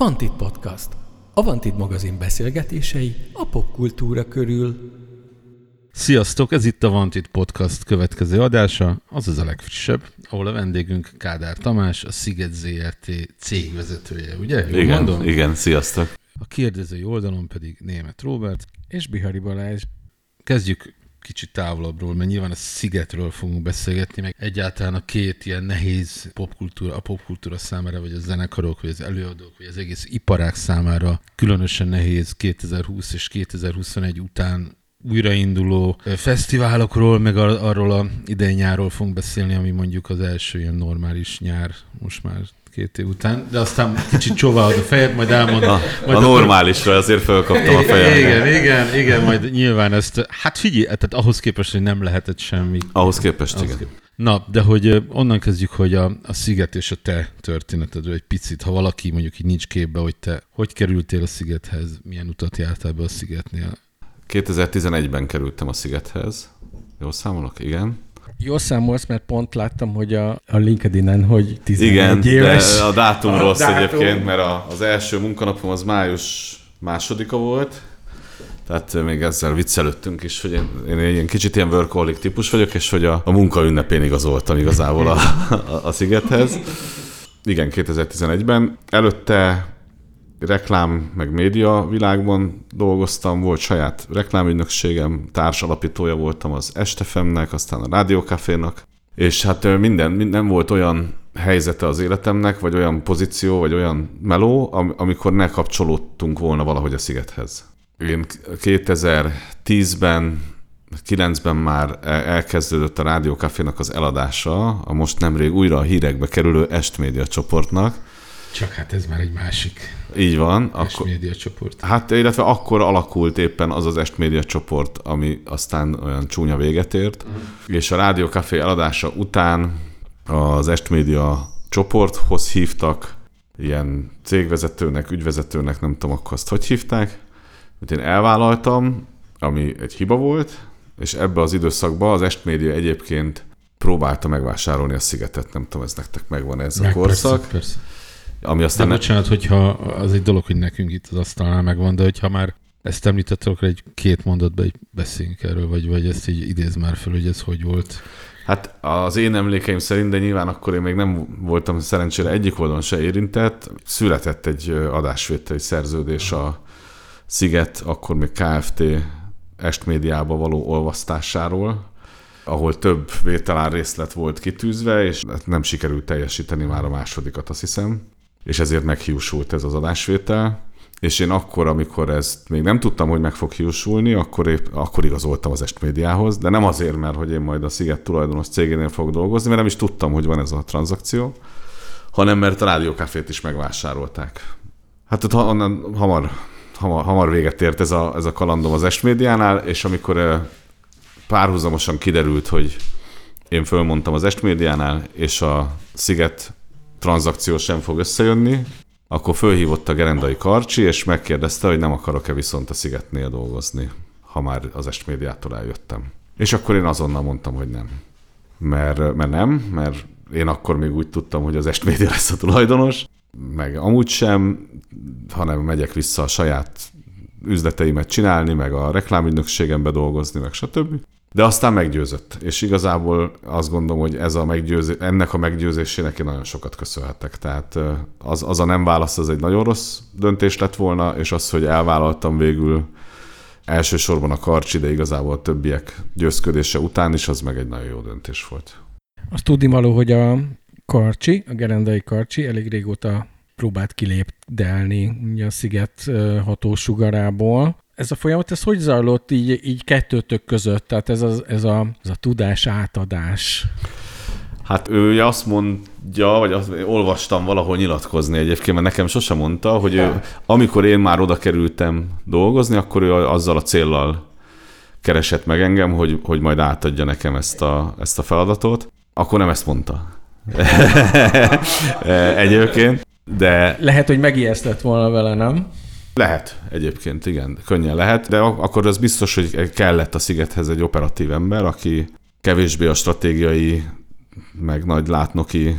Vantit Podcast. A Vantit magazin beszélgetései a popkultúra körül. Sziasztok, ez itt a Vantit Podcast következő adása, azaz a legfrissebb, ahol a vendégünk Kádár Tamás, a Sziget ZRT cégvezetője, ugye? Jól Igen, mondom? igen, sziasztok. A kérdezői oldalon pedig Német Robert. És Bihari Balázs. Kezdjük kicsit távolabbról, mert nyilván a Szigetről fogunk beszélgetni, meg egyáltalán a két ilyen nehéz popkultúra, a popkultúra számára, vagy a zenekarok, vagy az előadók, vagy az egész iparák számára különösen nehéz 2020 és 2021 után újrainduló fesztiválokról, meg ar- arról a idei nyárról fogunk beszélni, ami mondjuk az első ilyen normális nyár, most már két év után, de aztán kicsit csóválod a fejed, majd elmondom. A, majd a normálisra azért fölkaptam a fejem. igen, igen, igen, majd nyilván ezt, hát figyelj, tehát ahhoz képest, hogy nem lehetett semmi. Ahhoz képest, Ahhoz igen. képest. Na, de hogy onnan kezdjük, hogy a, a Sziget és a te történetedről egy picit, ha valaki mondjuk így nincs képbe, hogy te hogy kerültél a Szigethez, milyen utat jártál be a Szigetnél. 2011-ben kerültem a Szigethez. Jól számolok? Igen. Jól számolsz, mert pont láttam, hogy a, a LinkedIn-en, hogy 11 Igen, éves. de a dátum A rossz dátum. egyébként, mert a, az első munkanapom az május másodika volt, tehát még ezzel viccelődtünk is, hogy én, én egy ilyen kicsit ilyen workaholic típus vagyok, és hogy a, a munka ünnepén igazoltam igazából a, a, a Szigethez. Igen, 2011-ben. Előtte reklám, meg média világban dolgoztam, volt saját reklámügynökségem, társalapítója voltam az Estefemnek, aztán a Rádiókafénak, és hát minden, minden volt olyan helyzete az életemnek, vagy olyan pozíció, vagy olyan meló, am- amikor ne kapcsolódtunk volna valahogy a szigethez. Én 2010-ben 9-ben már el- elkezdődött a Rádiókafénak az eladása, a most nemrég újra a hírekbe kerülő Est Média csoportnak. Csak hát ez már egy másik Így van. akkor... Akkor, média csoport. hát illetve akkor alakult éppen az az Est Média csoport, ami aztán olyan csúnya véget ért, és a Rádió Café eladása után az Est Média csoporthoz hívtak ilyen cégvezetőnek, ügyvezetőnek, nem tudom akkor azt hogy hívták, hogy én elvállaltam, ami egy hiba volt, és ebbe az időszakban az Est Média egyébként próbálta megvásárolni a szigetet, nem tudom, ez nektek megvan ez a Meg korszak, Persze, persze. Ami De aztán... ne- bocsánat, hogyha az egy dolog, hogy nekünk itt az asztalnál megvan, de hogyha már ezt említetted, akkor egy két mondatban egy beszéljünk erről, vagy, vagy ezt így idéz már fel, hogy ez hogy volt. Hát az én emlékeim szerint, de nyilván akkor én még nem voltam szerencsére egyik oldalon se érintett, született egy adásvételi szerződés a Sziget, akkor még KFT estmédiába való olvasztásáról, ahol több vételár részlet volt kitűzve, és hát nem sikerült teljesíteni már a másodikat, azt hiszem. És ezért meghiúsult ez az adásvétel. És én akkor, amikor ezt még nem tudtam, hogy meg fog hiúsulni, akkor, épp, akkor igazoltam az Estmédiához, de nem azért, mert hogy én majd a Sziget tulajdonos cégénél fogok dolgozni, mert nem is tudtam, hogy van ez a tranzakció, hanem mert a rádiókafét is megvásárolták. Hát ott onnan hamar, hamar, hamar véget ért ez a, ez a kalandom az Estmédiánál, és amikor eh, párhuzamosan kiderült, hogy én fölmondtam az Estmédiánál, és a Sziget tranzakció sem fog összejönni, akkor fölhívott a Gerendai Karcsi, és megkérdezte, hogy nem akarok-e viszont a Szigetnél dolgozni, ha már az Estmédiától eljöttem. És akkor én azonnal mondtam, hogy nem. Mert, mert nem, mert én akkor még úgy tudtam, hogy az Estmédia lesz a tulajdonos, meg amúgy sem, hanem megyek vissza a saját üzleteimet csinálni, meg a reklámügynökségembe dolgozni, meg stb. De aztán meggyőzött, és igazából azt gondolom, hogy ez a meggyőző, ennek a meggyőzésének én nagyon sokat köszönhetek. Tehát az, az a nem válasz, az egy nagyon rossz döntés lett volna, és az, hogy elvállaltam végül elsősorban a karcsi, de igazából a többiek győzködése után is, az meg egy nagyon jó döntés volt. Azt tudni való, hogy a Karcsi, a gerendai Karcsi elég régóta próbált kilépdelni a sziget hatósugarából. Ez a folyamat, ez hogy zajlott így, így kettőtök között? Tehát ez a, ez a, ez a tudás átadás. Hát ő azt mondja, vagy azt, olvastam valahol nyilatkozni egyébként, mert nekem sosem mondta, hogy ő, amikor én már oda kerültem dolgozni, akkor ő azzal a céllal keresett meg engem, hogy, hogy majd átadja nekem ezt a, ezt a feladatot. Akkor nem ezt mondta. egyébként, de Lehet, hogy megijesztett volna vele, nem? Lehet egyébként, igen, könnyen lehet, de ak- akkor az biztos, hogy kellett a Szigethez egy operatív ember, aki kevésbé a stratégiai, meg nagy látnoki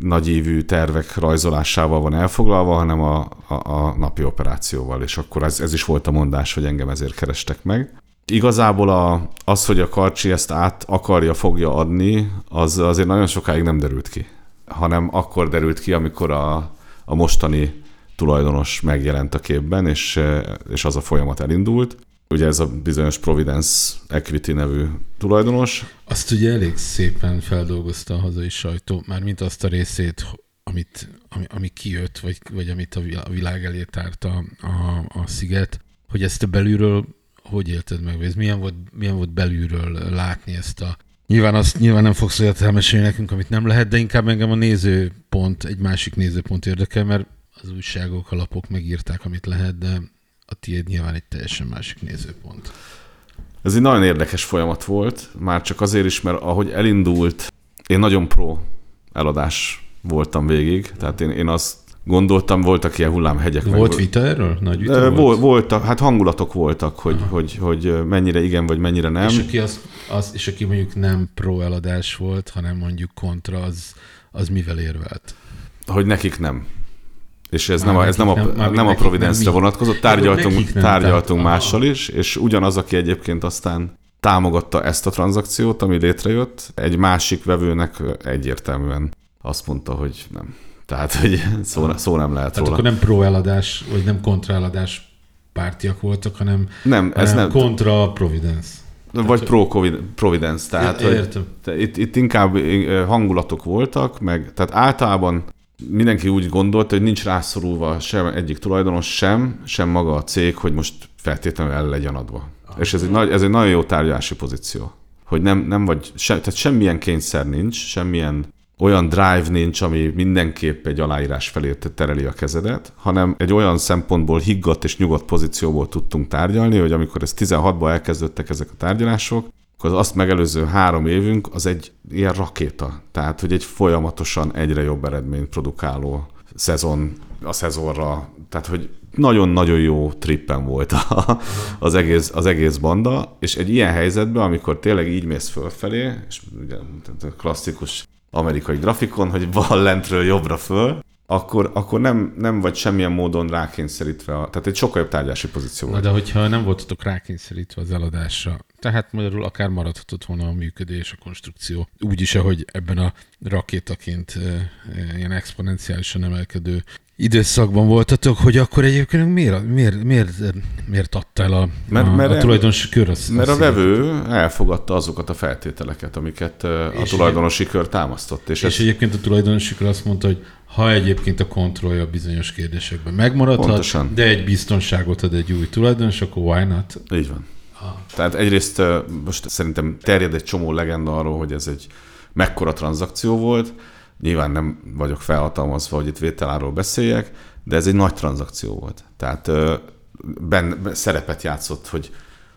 nagyívű tervek rajzolásával van elfoglalva, hanem a, a, a napi operációval, és akkor ez, ez is volt a mondás, hogy engem ezért kerestek meg. Igazából a, az, hogy a Karcsi ezt át akarja, fogja adni, az azért nagyon sokáig nem derült ki, hanem akkor derült ki, amikor a, a mostani tulajdonos megjelent a képben, és, és az a folyamat elindult. Ugye ez a bizonyos Providence Equity nevű tulajdonos. Azt ugye elég szépen feldolgozta a hazai sajtó, már mint azt a részét, amit, ami, ami kijött, vagy, vagy amit a világ elé tárt a, a, sziget, hogy ezt a belülről hogy élted meg, ez milyen volt, milyen volt belülről látni ezt a Nyilván, azt, nyilván nem fogsz olyat elmesélni nekünk, amit nem lehet, de inkább engem a nézőpont, egy másik nézőpont érdekel, mert az újságok, a lapok megírták, amit lehet, de a tiéd nyilván egy teljesen másik nézőpont. Ez egy nagyon érdekes folyamat volt, már csak azért is, mert ahogy elindult, én nagyon pro eladás voltam végig, tehát én, én azt gondoltam, voltak ilyen hullámhegyek. Volt meg, vita erről? Nagy vita volt? Voltak, hát hangulatok voltak, hogy, hogy, hogy mennyire igen, vagy mennyire nem. És aki, az, az, és aki mondjuk nem pro eladás volt, hanem mondjuk kontra, az, az mivel érvelt? Hogy nekik nem. És ez már nem a, ez nem a, nem, nem a Providence-re vonatkozott, tárgyaltunk, tárgyaltunk tehát, mással is, és ugyanaz, aki egyébként aztán támogatta ezt a tranzakciót, ami létrejött, egy másik vevőnek egyértelműen azt mondta, hogy nem. Tehát, hogy szó, szó nem lehet Tehát róla. akkor nem pro-eladás, vagy nem kontra-eladás pártiak voltak, hanem, nem, ez hanem nem. kontra Providence. Vagy pro-Providence, tehát é, értem. Hogy itt, itt inkább hangulatok voltak, meg tehát általában mindenki úgy gondolta, hogy nincs rászorulva sem egyik tulajdonos sem, sem maga a cég, hogy most feltétlenül el legyen adva. Ah, És ez egy, nagy, ez egy nagyon jó tárgyalási pozíció. Hogy nem, nem vagy, se, tehát semmilyen kényszer nincs, semmilyen olyan drive nincs, ami mindenképp egy aláírás felé tereli a kezedet, hanem egy olyan szempontból higgadt és nyugodt pozícióból tudtunk tárgyalni, hogy amikor ez 16-ban elkezdődtek ezek a tárgyalások, akkor az azt megelőző három évünk az egy ilyen rakéta. Tehát, hogy egy folyamatosan egyre jobb eredményt produkáló szezon a szezonra. Tehát, hogy nagyon-nagyon jó trippen volt a, az, egész, az egész banda, és egy ilyen helyzetben, amikor tényleg így mész fölfelé, és ugye klasszikus amerikai grafikon, hogy van lentről jobbra föl, akkor, akkor nem, nem vagy semmilyen módon rákényszerítve, a, tehát egy sokkal jobb tárgyási pozíció Na de hogyha nem voltatok rákényszerítve az eladásra, tehát magyarul akár maradhatott volna a működés, a konstrukció, úgy is, ahogy ebben a rakétaként ilyen exponenciálisan emelkedő időszakban voltatok, hogy akkor egyébként miért, miért, miért, miért adtál a, mert, a, mert, a tulajdonosi kör? Az, mert a vevő elfogadta azokat a feltételeket, amiket a tulajdonosi kör támasztott. És, és ez... egyébként a tulajdonosi kör azt mondta, hogy ha egyébként a kontrollja bizonyos kérdésekben megmaradhat, Pontosan. de egy biztonságot ad egy új tulajdonos, akkor why not? Így van. Tehát egyrészt most szerintem terjed egy csomó legenda arról, hogy ez egy mekkora tranzakció volt, Nyilván nem vagyok felhatalmazva, hogy itt vételáról beszéljek, de ez egy nagy tranzakció volt. Tehát ben, ben szerepet játszott, hogy,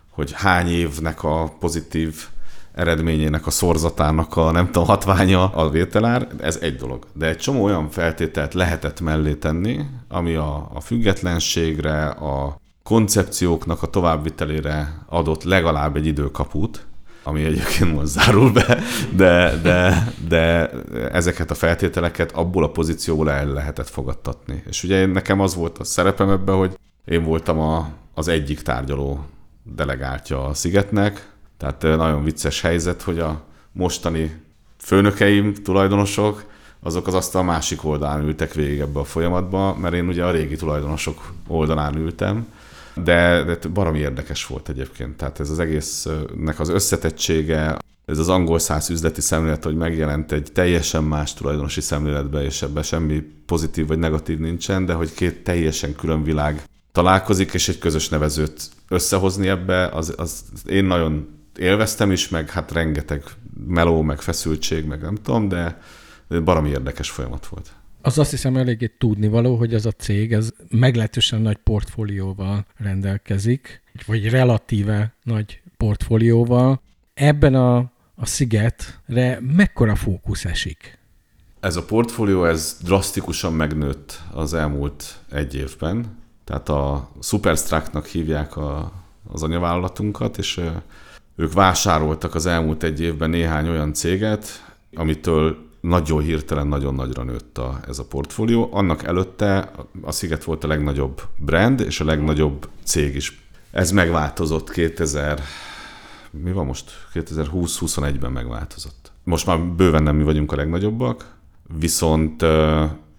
hogy hány évnek a pozitív eredményének, a szorzatának a nem tudom, hatványa a vételár, ez egy dolog. De egy csomó olyan feltételt lehetett mellé tenni, ami a, a függetlenségre, a koncepcióknak a továbbvitelére adott legalább egy időkaput, ami egyébként most zárul be, de, de, de ezeket a feltételeket abból a pozícióból el lehetett fogadtatni. És ugye nekem az volt a szerepem ebben, hogy én voltam a, az egyik tárgyaló delegáltja a Szigetnek, tehát nagyon vicces helyzet, hogy a mostani főnökeim, tulajdonosok, azok az asztal másik oldalán ültek végig ebbe a folyamatba, mert én ugye a régi tulajdonosok oldalán ültem, de, de baromi érdekes volt egyébként. Tehát ez az egésznek az összetettsége, ez az angol száz üzleti szemlélet, hogy megjelent egy teljesen más tulajdonosi szemléletbe, és ebben semmi pozitív vagy negatív nincsen, de hogy két teljesen külön világ találkozik, és egy közös nevezőt összehozni ebbe, az, az én nagyon élveztem is, meg hát rengeteg meló, meg feszültség, meg nem tudom, de baromi érdekes folyamat volt. Az azt hiszem eléggé tudnivaló, hogy ez a cég ez meglehetősen nagy portfólióval rendelkezik, vagy relatíve nagy portfólióval. Ebben a, a szigetre mekkora fókusz esik? Ez a portfólió ez drasztikusan megnőtt az elmúlt egy évben. Tehát a Superstruck-nak hívják a, az anyavállalatunkat, és ők vásároltak az elmúlt egy évben néhány olyan céget, amitől nagyon hirtelen, nagyon nagyra nőtt a, ez a portfólió. Annak előtte a Sziget volt a legnagyobb brand, és a legnagyobb cég is. Ez megváltozott 2000, mi van most? 2020-21-ben megváltozott. Most már bőven nem mi vagyunk a legnagyobbak, viszont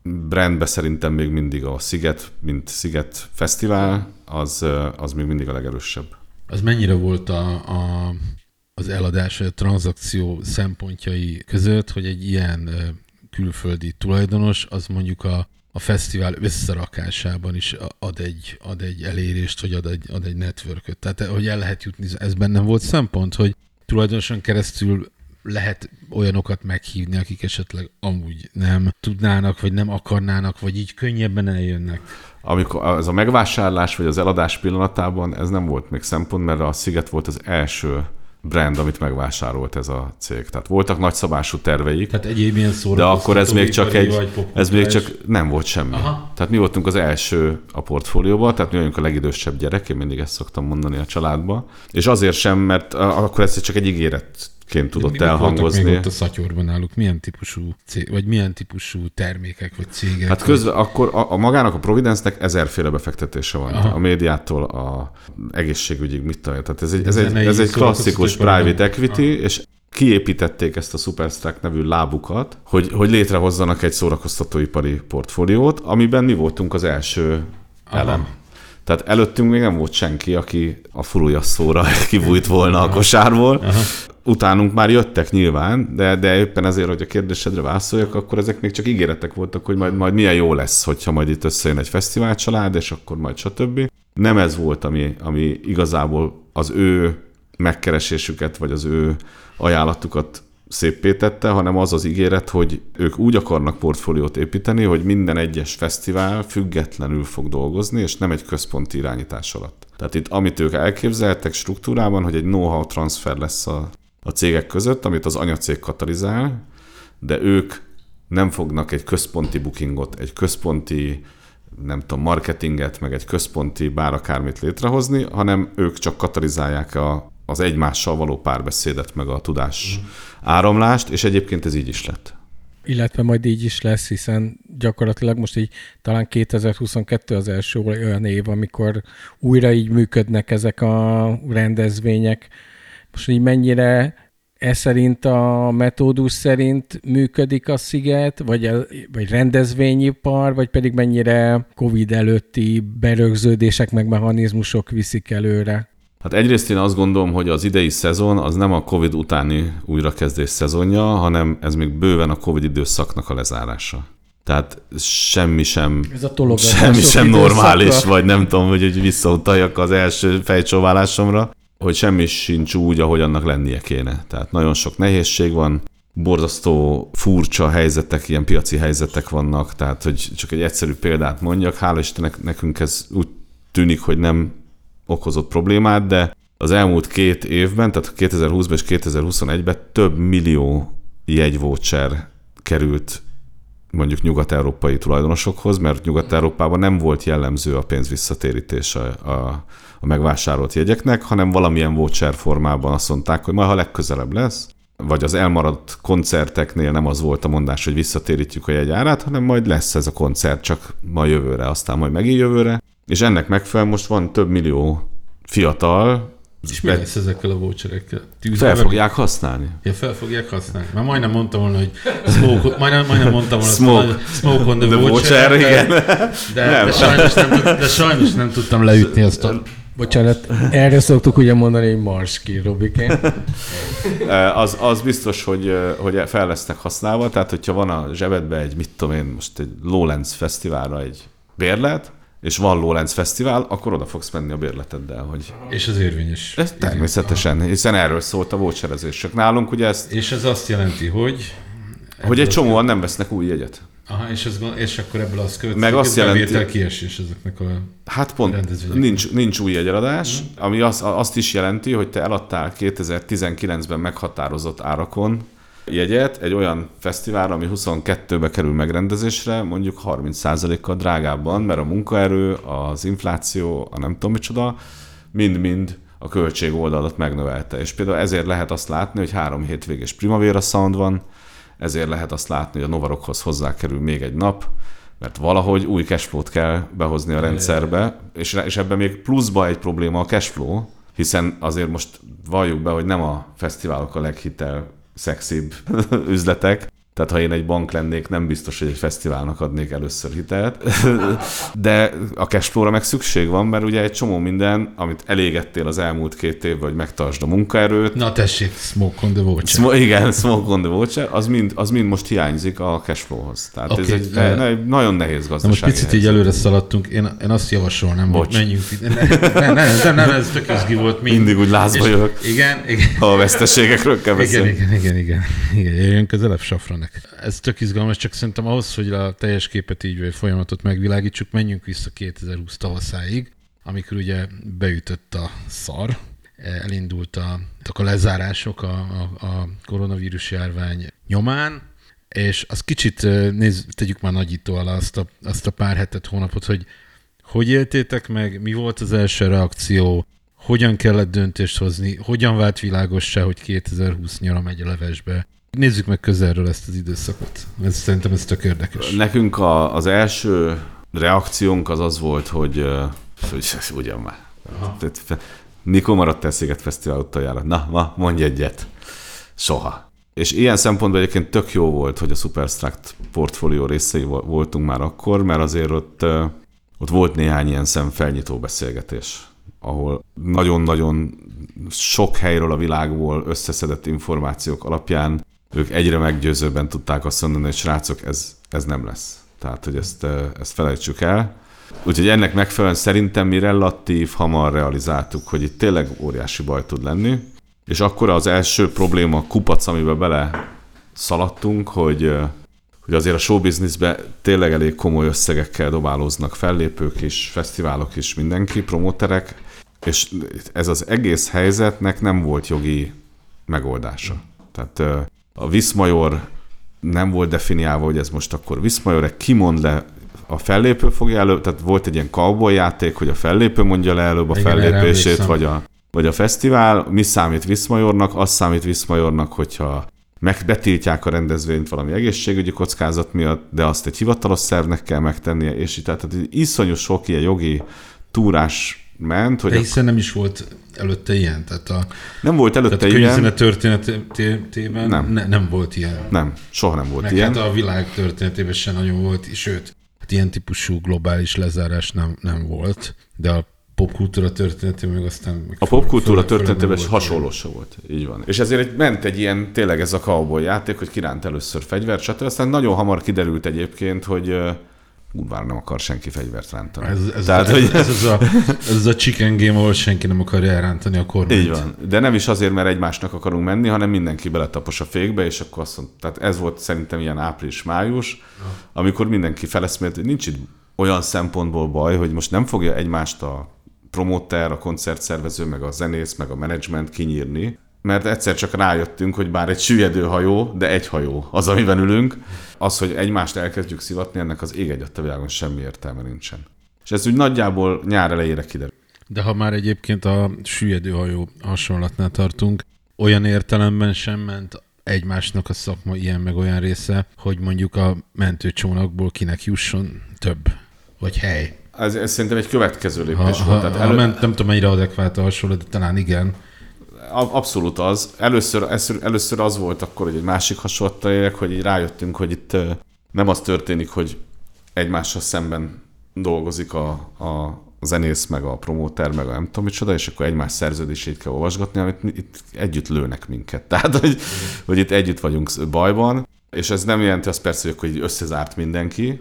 brandbe szerintem még mindig a Sziget, mint Sziget Fesztivál, az, az még mindig a legerősebb. Az mennyire volt a, a, az eladás, a tranzakció szempontjai között, hogy egy ilyen külföldi tulajdonos, az mondjuk a, a fesztivál összerakásában is ad egy, ad egy elérést, vagy ad egy, ad egy networköt. Tehát, hogy el lehet jutni, ez bennem volt szempont, hogy tulajdonosan keresztül lehet olyanokat meghívni, akik esetleg amúgy nem tudnának, vagy nem akarnának, vagy így könnyebben eljönnek. Amikor az a megvásárlás, vagy az eladás pillanatában ez nem volt még szempont, mert a Sziget volt az első brand, amit megvásárolt ez a cég. Tehát voltak nagyszabású terveik. Tehát egyéb ilyen De akkor ez még csak egy, ez még csak nem volt semmi. Aha. Tehát mi voltunk az első a portfólióban, tehát mi vagyunk a legidősebb gyerek, én mindig ezt szoktam mondani a családba. És azért sem, mert akkor ez csak egy ígéret ként tudott mi, elhangozni. Még ott a szatyorban náluk milyen típusú cég, vagy milyen típusú termékek, vagy cégek? Hát közben vagy... akkor a, a magának a Providence-nek ezerféle befektetése van. Aha. A médiától a egészségügyig, mit tudom. Tehát ez egy, ez egy, ez egy klasszikus private equity, Aha. és kiépítették ezt a Superstack nevű lábukat, hogy, hogy létrehozzanak egy szórakoztatóipari portfóliót, amiben mi voltunk az első Aha. elem. Tehát előttünk még nem volt senki, aki a furuljasszóra kibújt volna a kosárból. Aha utánunk már jöttek nyilván, de, de éppen ezért, hogy a kérdésedre válaszoljak, akkor ezek még csak ígéretek voltak, hogy majd, majd milyen jó lesz, hogyha majd itt összejön egy fesztivál család, és akkor majd stb. Nem ez volt, ami, ami igazából az ő megkeresésüket, vagy az ő ajánlatukat szépé tette, hanem az az ígéret, hogy ők úgy akarnak portfóliót építeni, hogy minden egyes fesztivál függetlenül fog dolgozni, és nem egy központi irányítás alatt. Tehát itt amit ők elképzeltek struktúrában, hogy egy know-how transfer lesz a a cégek között, amit az anyacég katalizál, de ők nem fognak egy központi bookingot, egy központi nem tudom, marketinget, meg egy központi bár akármit létrehozni, hanem ők csak katalizálják a, az egymással való párbeszédet, meg a tudás mm. áramlást, és egyébként ez így is lett. Illetve majd így is lesz, hiszen gyakorlatilag most így talán 2022 az első olyan év, amikor újra így működnek ezek a rendezvények, most így mennyire e szerint a metódus szerint működik a sziget, vagy, a, vagy rendezvényipar, vagy pedig mennyire COVID előtti berögződések meg mechanizmusok viszik előre? Hát egyrészt én azt gondolom, hogy az idei szezon az nem a COVID utáni újrakezdés szezonja, hanem ez még bőven a COVID időszaknak a lezárása. Tehát semmi sem, Ez a semmi sem normális, vagy nem tudom, hogy, hogy visszautaljak az első fejcsóválásomra hogy semmi sincs úgy, ahogy annak lennie kéne. Tehát nagyon sok nehézség van, borzasztó furcsa helyzetek, ilyen piaci helyzetek vannak, tehát hogy csak egy egyszerű példát mondjak, hála Istennek nekünk ez úgy tűnik, hogy nem okozott problémát, de az elmúlt két évben, tehát 2020-ban és 2021-ben több millió jegyvoucher került mondjuk nyugat-európai tulajdonosokhoz, mert Nyugat-Európában nem volt jellemző a pénz visszatérítése a, a megvásárolt jegyeknek, hanem valamilyen voucher formában azt mondták, hogy majd ha legközelebb lesz, vagy az elmaradt koncerteknél nem az volt a mondás, hogy visszatérítjük a jegyárát, hanem majd lesz ez a koncert, csak ma jövőre, aztán majd megint jövőre. És ennek megfelelően most van több millió fiatal, és mi lesz ezekkel a voucherekkel? Fel fogják használni. Ja, fel fogják használni. Már majdnem mondtam volna, hogy smoke, majdnem, majdnem mondtam volna, smoke, smoke on the, the voucher, voucher, igen. De, nem. de, sajnos nem, de sajnos nem tudtam leütni azt a Bocsánat, erre szoktuk ugye mondani, hogy mars ki, Robikén. az, az biztos, hogy, hogy fel lesznek használva, tehát hogyha van a zsebedben egy, mit tudom én, most egy Lowlands fesztiválra egy bérlet, és van Lowlands Fesztivál, akkor oda fogsz menni a bérleteddel. Hogy... És az érvényes. Ez természetesen, hiszen erről szólt a voucherezés. Csak nálunk ugye ezt... És ez azt jelenti, hogy... Hogy egy csomóan nem vesznek új jegyet. Aha, és, ez, és akkor ebből az következik, Meg azt jelenti, kiesés ezeknek a Hát pont, nincs, nincs új jegyeladás, mm. ami az, azt is jelenti, hogy te eladtál 2019-ben meghatározott árakon jegyet egy olyan fesztiválra, ami 22-be kerül megrendezésre, mondjuk 30%-kal drágábban, mert a munkaerő, az infláció, a nem tudom micsoda, mind-mind a költség oldalat megnövelte. És például ezért lehet azt látni, hogy három hétvégés Primavera Sound van, ezért lehet azt látni, hogy a Novarokhoz hozzákerül még egy nap, mert valahogy új cashflow-t kell behozni a rendszerbe, és, és ebben még pluszba egy probléma a cashflow, hiszen azért most valljuk be, hogy nem a fesztiválok a leghitel szexibb üzletek, tehát ha én egy bank lennék, nem biztos, hogy egy fesztiválnak adnék először hitelt. De a cashflow-ra meg szükség van, mert ugye egy csomó minden, amit elégettél az elmúlt két évben, hogy megtartsd a munkaerőt. Na tessék, smoke on the voucher. Sm- igen, smoke on the voucher, az mind, az mind most hiányzik a cashflow-hoz. Tehát okay, ez egy, de- ne, egy nagyon nehéz Na most picit így helyzet. előre szaladtunk. Én, én azt javasolnám, Bocs. hogy menjünk. Ne, ne, ne, ne, ne, ez tök izgi volt. Mind. Mindig úgy lázba jövök, Igen, igen. ha a veszteségekről kell Igen, igen, igen, igen, igen. Jöjjön közelebb Safranek. Ez tök izgalmas, csak szerintem ahhoz, hogy a teljes képet így, vagy folyamatot megvilágítsuk, menjünk vissza 2020 tavaszáig, amikor ugye beütött a szar, elindult a, a lezárások a, a, a koronavírus járvány nyomán, és az kicsit nézz, tegyük már nagyító alá azt a, azt a pár hetet, hónapot, hogy hogy éltétek meg, mi volt az első reakció, hogyan kellett döntést hozni, hogyan vált világossá, hogy 2020 nyara megy a levesbe. Nézzük meg közelről ezt az időszakot. Ez, szerintem ez tök érdekes. Nekünk a, az első reakciónk az az volt, hogy, hogy ugyan már. Tehát fe- Mikor maradt el Sziget Fesztivál utoljára? Na, ma mondj egyet. Soha. És ilyen szempontból egyébként tök jó volt, hogy a Superstruct portfólió részei vo- voltunk már akkor, mert azért ott, ott volt néhány ilyen szemfelnyitó beszélgetés, ahol nagyon-nagyon sok helyről a világból összeszedett információk alapján ők egyre meggyőzőbben tudták azt mondani, hogy srácok, ez, ez nem lesz. Tehát, hogy ezt, ezt felejtsük el. Úgyhogy ennek megfelelően szerintem mi relatív hamar realizáltuk, hogy itt tényleg óriási baj tud lenni. És akkor az első probléma a kupac, amiben bele szaladtunk, hogy, hogy azért a showbizniszbe tényleg elég komoly összegekkel dobálóznak fellépők is, fesztiválok is, mindenki, promóterek, és ez az egész helyzetnek nem volt jogi megoldása. Tehát a Viszmajor nem volt definiálva, hogy ez most akkor Viszmajor, kimond le a fellépő fogja elő, tehát volt egy ilyen cowboy játék, hogy a fellépő mondja le előbb a Igen, fellépését, vagy a, vagy a fesztivál. Mi számít Viszmajornak? Az számít Viszmajornak, hogyha megbetiltják a rendezvényt valami egészségügyi kockázat miatt, de azt egy hivatalos szervnek kell megtennie, és így tehát tehát iszonyú sok ilyen jogi túrás ment, hogy De a, hiszen nem is volt előtte ilyen. Tehát a, nem volt előtte tehát a ilyen, könyvzenet történetében Nem. ne, nem volt ilyen. nem, soha nem volt Meg ilyen. hát a világ történetében sem nagyon volt, sőt, hát ilyen típusú globális lezárás nem, nem volt, de a popkultúra történetében meg aztán... Meg A popkultúra történetében is hasonló se volt. Így van. És ezért ment egy ilyen, tényleg ez a cowboy játék, hogy kiránt először fegyvert, stb. Aztán nagyon hamar kiderült egyébként, hogy kurvára nem akar senki fegyvert rántani. Ez, ez, Tehát, ez, hogy ez, ez, a, ez a chicken game, ahol senki nem akarja elrántani a kormányt. Így van. De nem is azért, mert egymásnak akarunk menni, hanem mindenki beletapos a fékbe, és akkor azt mondta, tehát ez volt szerintem ilyen április-május, amikor mindenki feleszmélt, hogy nincs itt olyan szempontból baj, hogy most nem fogja egymást a promóter, a koncertszervező, meg a zenész, meg a menedzsment kinyírni, mert egyszer csak rájöttünk, hogy bár egy süllyedő hajó, de egy hajó az, amiben ülünk, az, hogy egymást elkezdjük szivatni, ennek az ég a világon semmi értelme nincsen. És ez úgy nagyjából nyár elejére kiderült. De ha már egyébként a süllyedőhajó hasonlatnál tartunk, olyan értelemben sem ment egymásnak a szakma ilyen meg olyan része, hogy mondjuk a mentőcsónakból kinek jusson több, vagy hely. Ez, ez szerintem egy következő Ha, lépés ha, volt. ha Tehát elő... elő, ment, nem tudom mennyire adekvált a hasonló, de talán igen. Abszolút az. Először, először, az volt akkor, hogy egy másik hasonlattal élek, hogy így rájöttünk, hogy itt nem az történik, hogy egymással szemben dolgozik a, a zenész, meg a promóter, meg a nem tudom micsoda, és akkor egymás szerződését kell olvasgatni, amit mi- itt együtt lőnek minket. Tehát, hogy, hogy itt együtt vagyunk bajban, és ez nem jelenti azt persze, hogy így összezárt mindenki,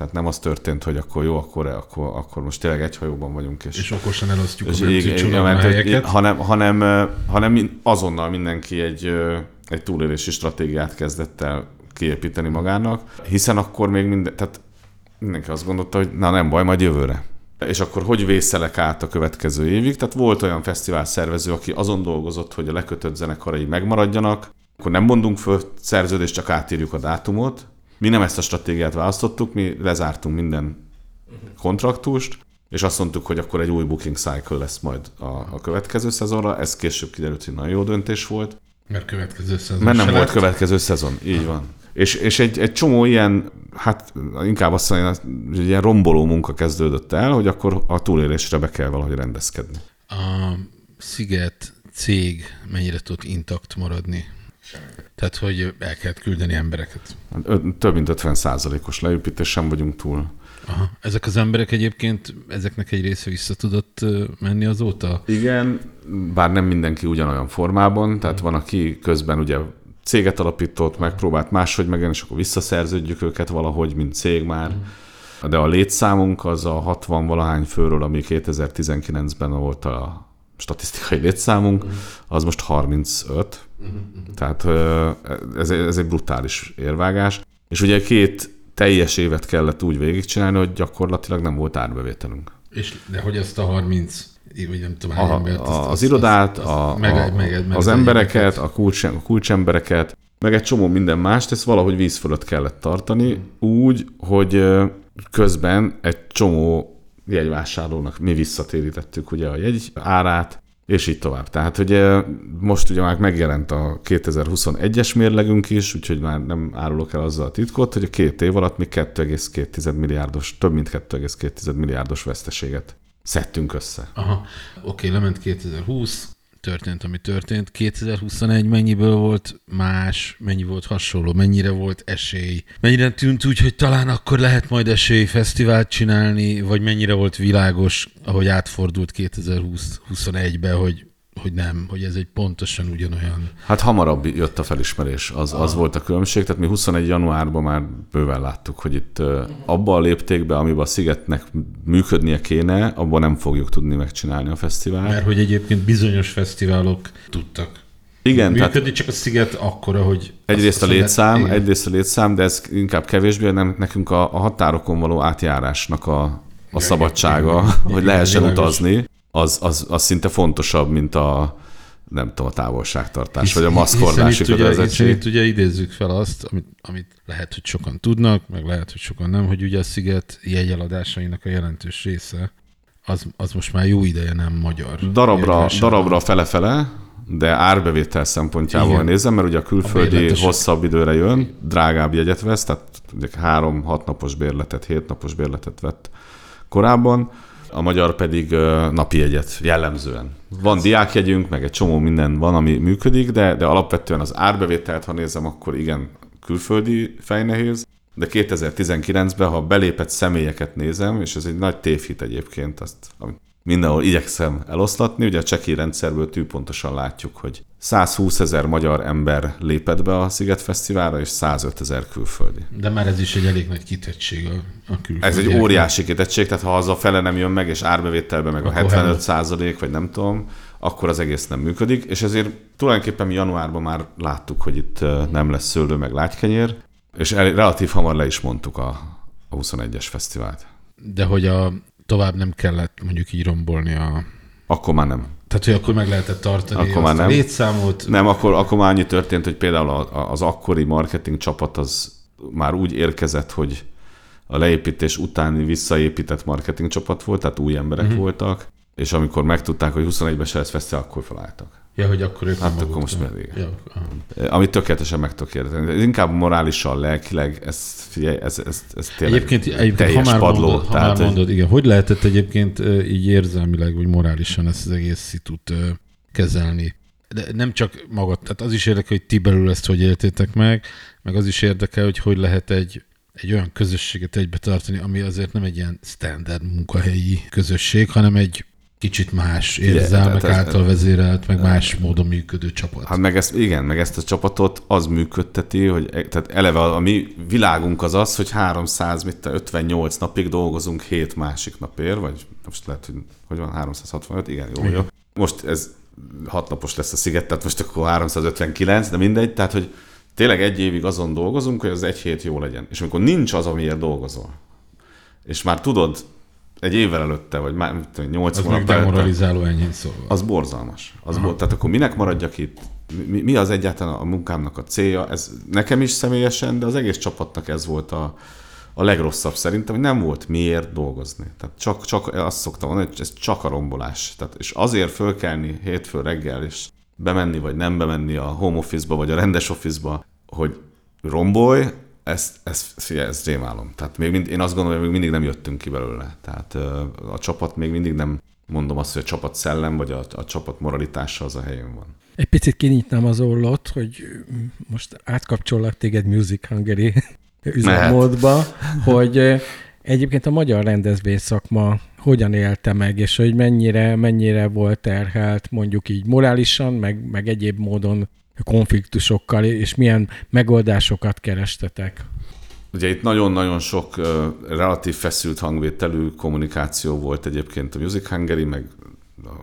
tehát nem az történt, hogy akkor jó, akkor, akkor, akkor most tényleg egy hajóban vagyunk, és, És okosan elosztjuk és a így- igen, mentőcsónakban mert, hogy- helyeket. hanem, hanem, hanem azonnal mindenki egy, egy túlélési stratégiát kezdett el kiépíteni magának, hiszen akkor még minden, tehát mindenki azt gondolta, hogy na nem baj, majd jövőre. És akkor hogy vészelek át a következő évig? Tehát volt olyan fesztivál szervező, aki azon dolgozott, hogy a lekötött zenekarai megmaradjanak, akkor nem mondunk föl szerződést, csak átírjuk a dátumot. Mi nem ezt a stratégiát választottuk, mi lezártunk minden kontraktust, és azt mondtuk, hogy akkor egy új booking cycle lesz majd a, a következő szezonra. Ez később kiderült, hogy nagyon jó döntés volt. Mert következő szezon Mert nem volt lett. következő szezon, így van. És, és egy, egy csomó ilyen, hát inkább azt mondja, hogy ilyen romboló munka kezdődött el, hogy akkor a túlélésre be kell valahogy rendezkedni. A Sziget cég mennyire tud intakt maradni? Tehát, hogy el kellett küldeni embereket. Ö- Több mint 50 százalékos leépítés sem vagyunk túl. Aha. Ezek az emberek egyébként, ezeknek egy része vissza tudott menni azóta? Igen, bár nem mindenki ugyanolyan formában, tehát van, aki közben ugye céget alapított, megpróbált máshogy megjelenni, és akkor visszaszerződjük őket valahogy, mint cég már. De a létszámunk az a 60 valahány főről, ami 2019-ben volt a statisztikai létszámunk, az most 35. Tehát ö, ez, ez egy brutális érvágás. És ugye két teljes évet kellett úgy végigcsinálni, hogy gyakorlatilag nem volt árbevételünk. És de hogy ezt a 30, vagy nem tudom, A, hány embert, azt- a, azt- az irodát, azt- a, meg- a, meg- meg az az embereket, a, kulcs, a kulcsembereket, meg egy csomó minden mást, ezt valahogy víz fölött kellett tartani, úgy, hogy közben egy csomó jegyvásárlónak mi visszatérítettük ugye a jegy árát, és így tovább. Tehát ugye most ugye már megjelent a 2021-es mérlegünk is, úgyhogy már nem árulok el azzal a titkot, hogy a két év alatt mi 2,2 milliárdos, több mint 2,2 milliárdos veszteséget szedtünk össze. Aha, oké, lement 2020, történt, ami történt. 2021 mennyiből volt más, mennyi volt hasonló, mennyire volt esély, mennyire tűnt úgy, hogy talán akkor lehet majd esély fesztivált csinálni, vagy mennyire volt világos, ahogy átfordult 2020-21-be, hogy, hogy nem, hogy ez egy pontosan ugyanolyan. Hát hamarabb jött a felismerés, az, az volt a különbség. Tehát mi 21. januárban már bőven láttuk, hogy itt abba a léptékbe, amiben a szigetnek működnie kéne, abban nem fogjuk tudni megcsinálni a fesztivált. Mert hogy egyébként bizonyos fesztiválok tudtak Igen, tehát működni, csak a sziget akkora, hogy... egyrészt a létszám, igen. egyrészt a létszám, de ez inkább kevésbé, nem nekünk a, a határokon való átjárásnak a, a szabadsága, igen, hogy lehessen utazni, az, az, az szinte fontosabb, mint a nem tudom, a távolságtartás, vagy a maszkordási itt kötelezettség. itt ugye idézzük fel azt, amit, amit lehet, hogy sokan tudnak, meg lehet, hogy sokan nem, hogy ugye a Sziget jegyeladásainak a jelentős része, az, az most már jó ideje nem magyar. Darabra, darabra fele-fele, de árbevétel szempontjából Igen. nézem, mert ugye a külföldi bérletesek. hosszabb időre jön, drágább jegyet vesz, tehát három-hat napos bérletet, hét napos bérletet vett korábban, a magyar pedig napi jegyet jellemzően. Van diákjegyünk, meg egy csomó minden van, ami működik, de, de alapvetően az árbevételt, ha nézem, akkor igen, külföldi fejnehéz, de 2019-ben, ha belépett személyeket nézem, és ez egy nagy tévhit egyébként, azt amit mindenhol igyekszem eloszlatni, ugye a cseki rendszerből tűpontosan látjuk, hogy 120 ezer magyar ember lépett be a Sziget Fesztiválra, és 105 ezer külföldi. De már ez is egy elég nagy kitettség a, a külföldieknek. Ez egy óriási kitettség, tehát ha az a fele nem jön meg, és árbevételben meg a Akkor 75 százalék, vagy nem tudom, akkor az egész nem működik, és ezért tulajdonképpen mi januárban már láttuk, hogy itt nem lesz szőlő, meg lágykenyér, és el, relatív hamar le is mondtuk a, a 21-es fesztivált. De hogy a, tovább nem kellett mondjuk így rombolni a... Akkor már nem. Tehát, hogy akkor meg lehetett tartani Akkor már a nem. létszámot. Nem, akkor, akkor már annyi történt, hogy például az akkori marketing csapat az már úgy érkezett, hogy a leépítés utáni visszaépített marketing csapat volt, tehát új emberek Mhm. uh-huh. voltak, és amikor megtudták, hogy 21-ben se lesz fesztivál, akkor felálltak. Ja, hogy akkor ők Hát akkor most már igen. Ja, aha. Amit tökéletesen meg tudok érteni. Ez inkább morálisan, lelkileg, ez, figyelj, ez, ez, ez tényleg Egyébként, egyébként ha teljes már padló. mondod, ha Tehát, már hogy- mondod, igen, hogy lehetett egyébként így érzelmileg, vagy morálisan ezt az egész szitut kezelni? De nem csak magad, tehát az is érdekel, hogy ti belül ezt hogy éltétek meg, meg az is érdekel, hogy hogy lehet egy, egy olyan közösséget egybe tartani, ami azért nem egy ilyen standard munkahelyi közösség, hanem egy kicsit más érzelmek ez- által vezérelt, meg más módon működő csapat. Hát meg ezt, igen, meg ezt a csapatot az működteti, hogy e- tehát eleve a, a mi világunk az az, hogy 300, mit te, 58 napig dolgozunk hét másik napért, vagy most lehet, hogy, hogy van 365, igen, jó, Igen. jó. Most ez hat napos lesz a sziget, tehát most akkor 359, de mindegy, tehát hogy tényleg egy évig azon dolgozunk, hogy az egy hét jó legyen. És amikor nincs az, amiért dolgozol, és már tudod egy évvel előtte, vagy már mit tudom, 8 az hónap előtte, demoralizáló enyhén szólva. az borzalmas. Az bo- tehát akkor minek maradjak itt? Mi, mi az egyáltalán a munkámnak a célja? Ez nekem is személyesen, de az egész csapatnak ez volt a, a legrosszabb szerintem, hogy nem volt miért dolgozni. Tehát csak, csak azt szoktam mondani, hogy ez csak a rombolás. Tehát, és azért fölkelni hétfő reggel, és bemenni vagy nem bemenni a home office-ba, vagy a rendes office-ba, hogy romboly, ezt, ezt, ezt rémálom. Tehát még mind, én azt gondolom, hogy még mindig nem jöttünk ki belőle. Tehát a csapat még mindig nem mondom azt, hogy a csapat szellem, vagy a, a csapat moralitása az a helyén van. Egy picit kinyitnám az ollót, hogy most átkapcsollak téged Music Hungary üzemmódba, hogy egyébként a magyar rendezvény szakma hogyan élte meg, és hogy mennyire, mennyire volt terhelt mondjuk így morálisan, meg, meg egyéb módon konfliktusokkal, és milyen megoldásokat kerestetek? Ugye itt nagyon-nagyon sok relatív feszült hangvételű kommunikáció volt egyébként a Music Hungary, meg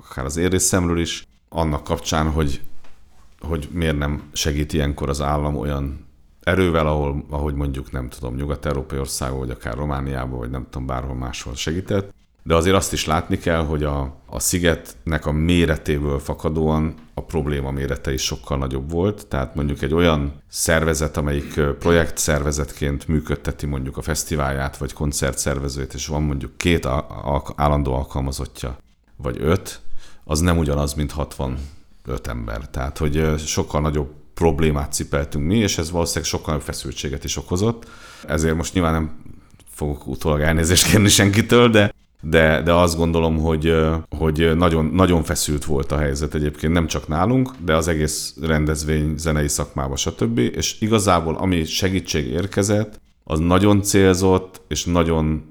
akár az én részemről is, annak kapcsán, hogy, hogy miért nem segít ilyenkor az állam olyan erővel, ahol, ahogy mondjuk nem tudom, nyugat-európai országok, vagy akár Romániában, vagy nem tudom, bárhol máshol segített de azért azt is látni kell, hogy a, a szigetnek a méretéből fakadóan a probléma mérete is sokkal nagyobb volt. Tehát mondjuk egy olyan szervezet, amelyik projekt szervezetként működteti mondjuk a fesztiválját, vagy koncertszervezőt, és van mondjuk két állandó alkalmazottja, vagy öt, az nem ugyanaz, mint 65 ember. Tehát, hogy sokkal nagyobb problémát cipeltünk mi, és ez valószínűleg sokkal nagyobb feszültséget is okozott. Ezért most nyilván nem fogok utólag elnézést kérni senkitől, de de, de azt gondolom, hogy, hogy nagyon, nagyon feszült volt a helyzet egyébként, nem csak nálunk, de az egész rendezvény zenei szakmába, stb. És igazából ami segítség érkezett, az nagyon célzott, és nagyon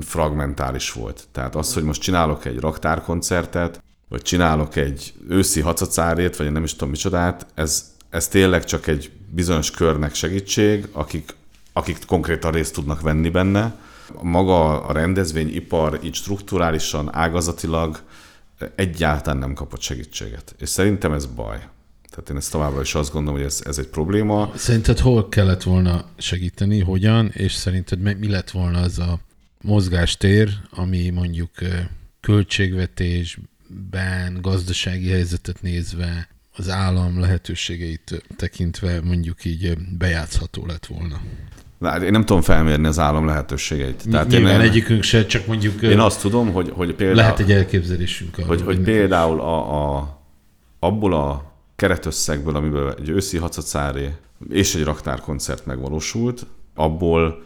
fragmentális volt. Tehát az, hogy most csinálok egy raktárkoncertet, vagy csinálok egy őszi hacacárét, vagy nem is tudom micsodát, ez, ez tényleg csak egy bizonyos körnek segítség, akik, akik konkrétan részt tudnak venni benne, maga a rendezvényipar így strukturálisan, ágazatilag egyáltalán nem kapott segítséget. És szerintem ez baj. Tehát én ezt továbbra is azt gondolom, hogy ez, ez egy probléma. Szerinted hol kellett volna segíteni, hogyan, és szerinted mi lett volna az a mozgástér, ami mondjuk költségvetésben, gazdasági helyzetet nézve, az állam lehetőségeit tekintve mondjuk így bejátszható lett volna? Hát én nem tudom felmérni az állam lehetőségeit. Tehát Nyilván én, egyikünk se, csak mondjuk... Én azt tudom, hogy, hogy például... Lehet egy elképzelésünk. Hogy, hogy például a, a, abból a keretösszegből, amiből egy őszi hacacáré és egy raktárkoncert megvalósult, abból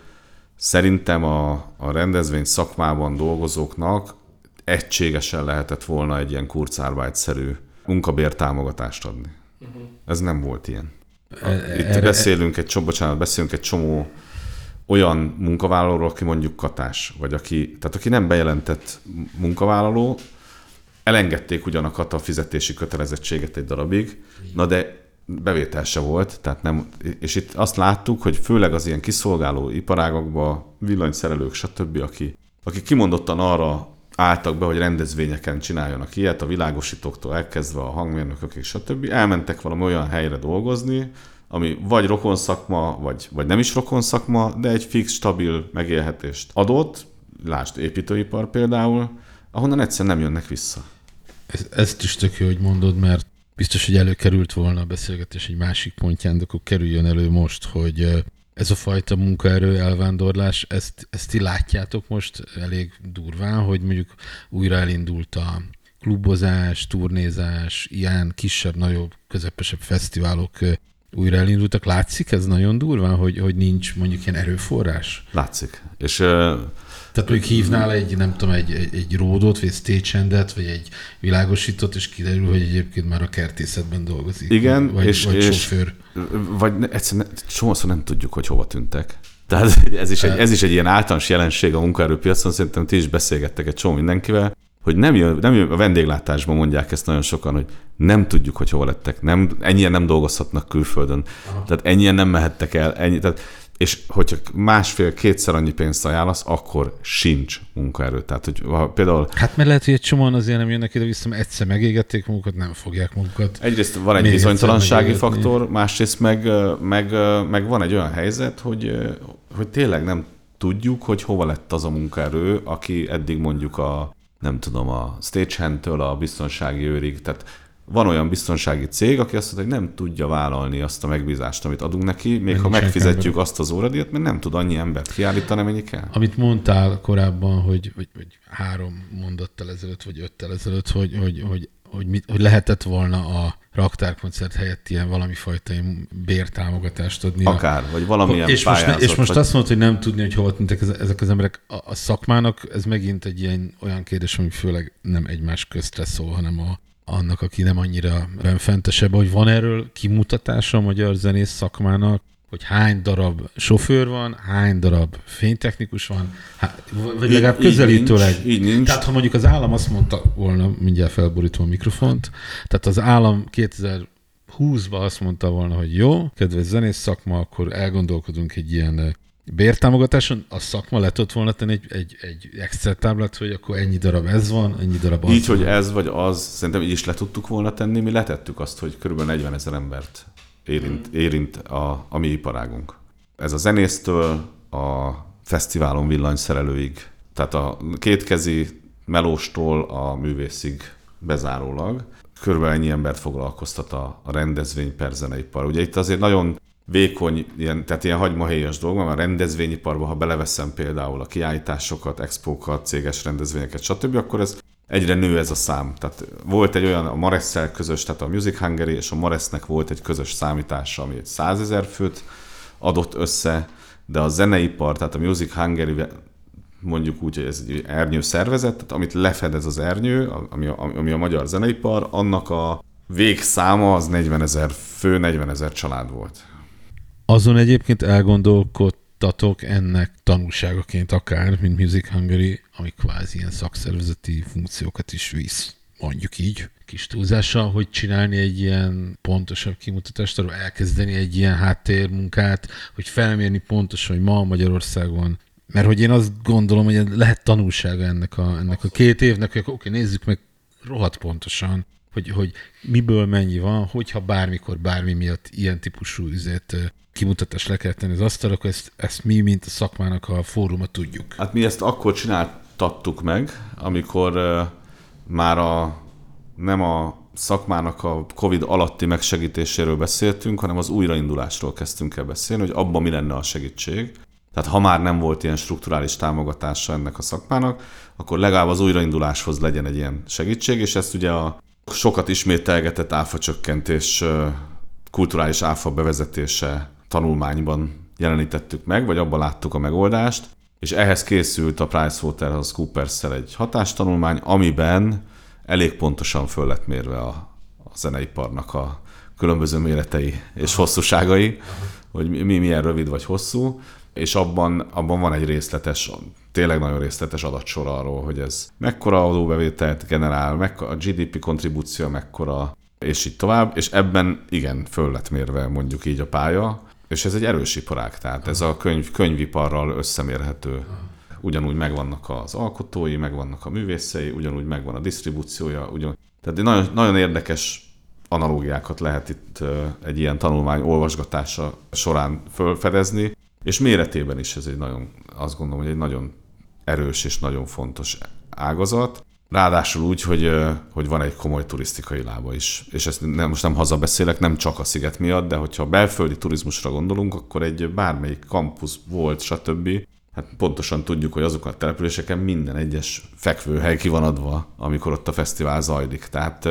szerintem a, a rendezvény szakmában dolgozóknak egységesen lehetett volna egy ilyen kurzarbeit-szerű munkabértámogatást adni. Uh-huh. Ez nem volt ilyen. E, itt erre, beszélünk egy csomó, bocsánat, beszélünk egy csomó olyan munkavállalóról, aki mondjuk katás, vagy aki, tehát aki nem bejelentett munkavállaló, elengedték ugyan a fizetési kötelezettséget egy darabig, na de bevétel se volt, tehát nem, és itt azt láttuk, hogy főleg az ilyen kiszolgáló iparágokban, villanyszerelők, stb., aki, aki kimondottan arra álltak be, hogy rendezvényeken csináljanak ilyet, a világosítóktól elkezdve a hangmérnökök és stb. Elmentek valami olyan helyre dolgozni, ami vagy rokon szakma, vagy, vagy nem is rokon szakma, de egy fix, stabil megélhetést adott, lásd építőipar például, ahonnan egyszerűen nem jönnek vissza. Ez, ezt is tök jó, hogy mondod, mert biztos, hogy előkerült volna a beszélgetés egy másik pontján, de akkor kerüljön elő most, hogy ez a fajta munkaerő elvándorlás, ezt, ezt ti látjátok most elég durván, hogy mondjuk újra elindult a klubozás, turnézás, ilyen kisebb, nagyobb, közepesebb fesztiválok újra elindultak. Látszik ez nagyon durván, hogy, hogy nincs mondjuk ilyen erőforrás? Látszik. És tehát mondjuk hívnál egy, nem tudom, egy, egy, egy ródot, vagy egy stagehand vagy egy világosítót, és kiderül, hogy egyébként már a kertészetben dolgozik. Igen, vagy, és, vagy és sofőr. Vagy egyszerűen csomószor nem tudjuk, hogy hova tűntek. Tehát ez is, egy, ez is egy ilyen általános jelenség a munkaerőpiacon, szerintem ti is beszélgettek egy csomó mindenkivel, hogy nem jön, nem jön, a vendéglátásban mondják ezt nagyon sokan, hogy nem tudjuk, hogy hol lettek, nem, ennyien nem dolgozhatnak külföldön, Aha. tehát ennyien nem mehettek el, ennyi, tehát és hogyha másfél-kétszer annyi pénzt ajánlasz, akkor sincs munkaerő. Tehát, hogy ha például... Hát mert lehet, hogy egy csomóan azért nem jönnek ide vissza, mert egyszer megégették magukat, nem fogják magukat. Egyrészt van egy bizonytalansági faktor, másrészt meg, meg, meg, van egy olyan helyzet, hogy, hogy tényleg nem tudjuk, hogy hova lett az a munkaerő, aki eddig mondjuk a nem tudom, a stagehand-től a biztonsági őrig, tehát van olyan biztonsági cég, aki azt mondja, hogy nem tudja vállalni azt a megbízást, amit adunk neki, még Mennyi ha megfizetjük ember. azt az óradíjat, mert nem tud annyi embert kiállítani, mennyi kell. Amit mondtál korábban, hogy, hogy, hogy három mondattal ezelőtt, vagy öttel ezelőtt, hogy, hogy, hogy hogy, mit, hogy lehetett volna a raktárkoncert helyett ilyen valami fajta ilyen bértámogatást adni. Akár, vagy valamilyen és most, pályázat, és most vagy... azt mondod, hogy nem tudni, hogy hova tűntek ezek az emberek. A, a szakmának ez megint egy ilyen olyan kérdés, ami főleg nem egymás köztre szól, hanem a, annak, aki nem annyira benfentesebb, hogy van erről kimutatása a magyar zenész szakmának, hogy hány darab sofőr van, hány darab fénytechnikus van, há, vagy legalább így, így közelítőleg. nincs, így nincs. Tehát ha mondjuk az állam azt mondta volna, mindjárt felborítom a mikrofont, tehát az állam 2020-ban azt mondta volna, hogy jó, kedves zenész szakma, akkor elgondolkodunk egy ilyen bértámogatáson, a szakma le tudott volna tenni egy, egy, egy Excel táblát, hogy akkor ennyi darab ez van, ennyi darab az Így, van. hogy ez vagy az, szerintem így is le tudtuk volna tenni, mi letettük azt, hogy kb. 40 ezer embert érint, érint a, a mi iparágunk. Ez a zenésztől a fesztiválon villanyszerelőig, tehát a kétkezi melóstól a művészig bezárólag. Körülbelül ennyi embert foglalkoztat a, a rendezvény per zeneipar. Ugye itt azért nagyon vékony, ilyen, tehát ilyen hagymahéjas dolog van, a rendezvényiparban, ha beleveszem például a kiállításokat, expókat, céges rendezvényeket, stb., akkor ez egyre nő ez a szám. Tehát volt egy olyan, a Maresszel közös, tehát a Music Hungary és a Maresznek volt egy közös számítása, ami egy százezer főt adott össze, de a zeneipar, tehát a Music Hungary mondjuk úgy, hogy ez egy ernyő szervezet, tehát amit lefedez az ernyő, ami a, ami a magyar zeneipar, annak a végszáma az 40 ezer fő, 40 ezer család volt. Azon egyébként elgondolkodtatok ennek tanulságaként akár, mint Music Hungary, ami kvázi ilyen szakszervezeti funkciókat is visz, mondjuk így, kis túlzással, hogy csinálni egy ilyen pontosabb kimutatást, arról elkezdeni egy ilyen háttérmunkát, hogy felmérni pontosan, hogy ma Magyarországon mert hogy én azt gondolom, hogy lehet tanulsága ennek a, ennek a két évnek, hogy oké, nézzük meg rohadt pontosan, hogy, hogy miből mennyi van, hogyha bármikor, bármi miatt ilyen típusú üzét kimutatást le kell tenni az asztalra, akkor ezt, ezt mi, mint a szakmának a fóruma tudjuk. Hát mi ezt akkor csináltattuk meg, amikor már a, nem a szakmának a Covid alatti megsegítéséről beszéltünk, hanem az újraindulásról kezdtünk el beszélni, hogy abban mi lenne a segítség. Tehát ha már nem volt ilyen strukturális támogatása ennek a szakmának, akkor legalább az újrainduláshoz legyen egy ilyen segítség, és ezt ugye a sokat ismételgetett áfa csökkentés, kulturális áfa bevezetése tanulmányban jelenítettük meg, vagy abban láttuk a megoldást, és ehhez készült a pricewaterhousecooper egy hatástanulmány, amiben elég pontosan föl lett mérve a, a zeneiparnak a különböző méretei és hosszúságai, hogy mi milyen rövid vagy hosszú, és abban, abban van egy részletes, tényleg nagyon részletes adatsor arról, hogy ez mekkora adóbevételt generál, mekkora a GDP kontribúció, mekkora, és így tovább, és ebben igen, föl lett mérve mondjuk így a pálya, és ez egy erős iparág, tehát ez a könyv, könyviparral összemérhető. Ugyanúgy megvannak az alkotói, megvannak a művészei, ugyanúgy megvan a disztribúciója, ugyan... tehát nagyon, nagyon érdekes analógiákat lehet itt egy ilyen tanulmány olvasgatása során felfedezni, és méretében is ez egy nagyon, azt gondolom, hogy egy nagyon erős és nagyon fontos ágazat. Ráadásul úgy, hogy, hogy van egy komoly turisztikai lába is. És ezt nem, most nem hazabeszélek, nem csak a sziget miatt, de hogyha belföldi turizmusra gondolunk, akkor egy bármelyik kampusz volt, stb. Hát pontosan tudjuk, hogy azok a településeken minden egyes fekvőhely ki van adva, amikor ott a fesztivál zajlik. Tehát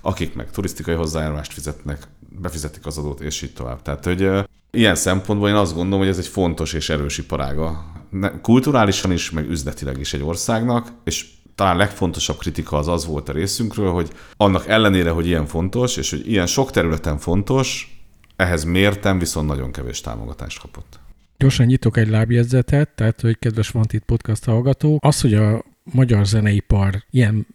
akik meg turisztikai hozzájárulást fizetnek, befizetik az adót, és így tovább. Tehát, hogy ilyen szempontból én azt gondolom, hogy ez egy fontos és erős iparága. Kulturálisan is, meg üzletileg is egy országnak, és talán legfontosabb kritika az az volt a részünkről, hogy annak ellenére, hogy ilyen fontos, és hogy ilyen sok területen fontos, ehhez mértem, viszont nagyon kevés támogatást kapott. Gyorsan nyitok egy lábjegyzetet, tehát, hogy kedves Vantit podcast hallgató, az, hogy a magyar zeneipar ilyen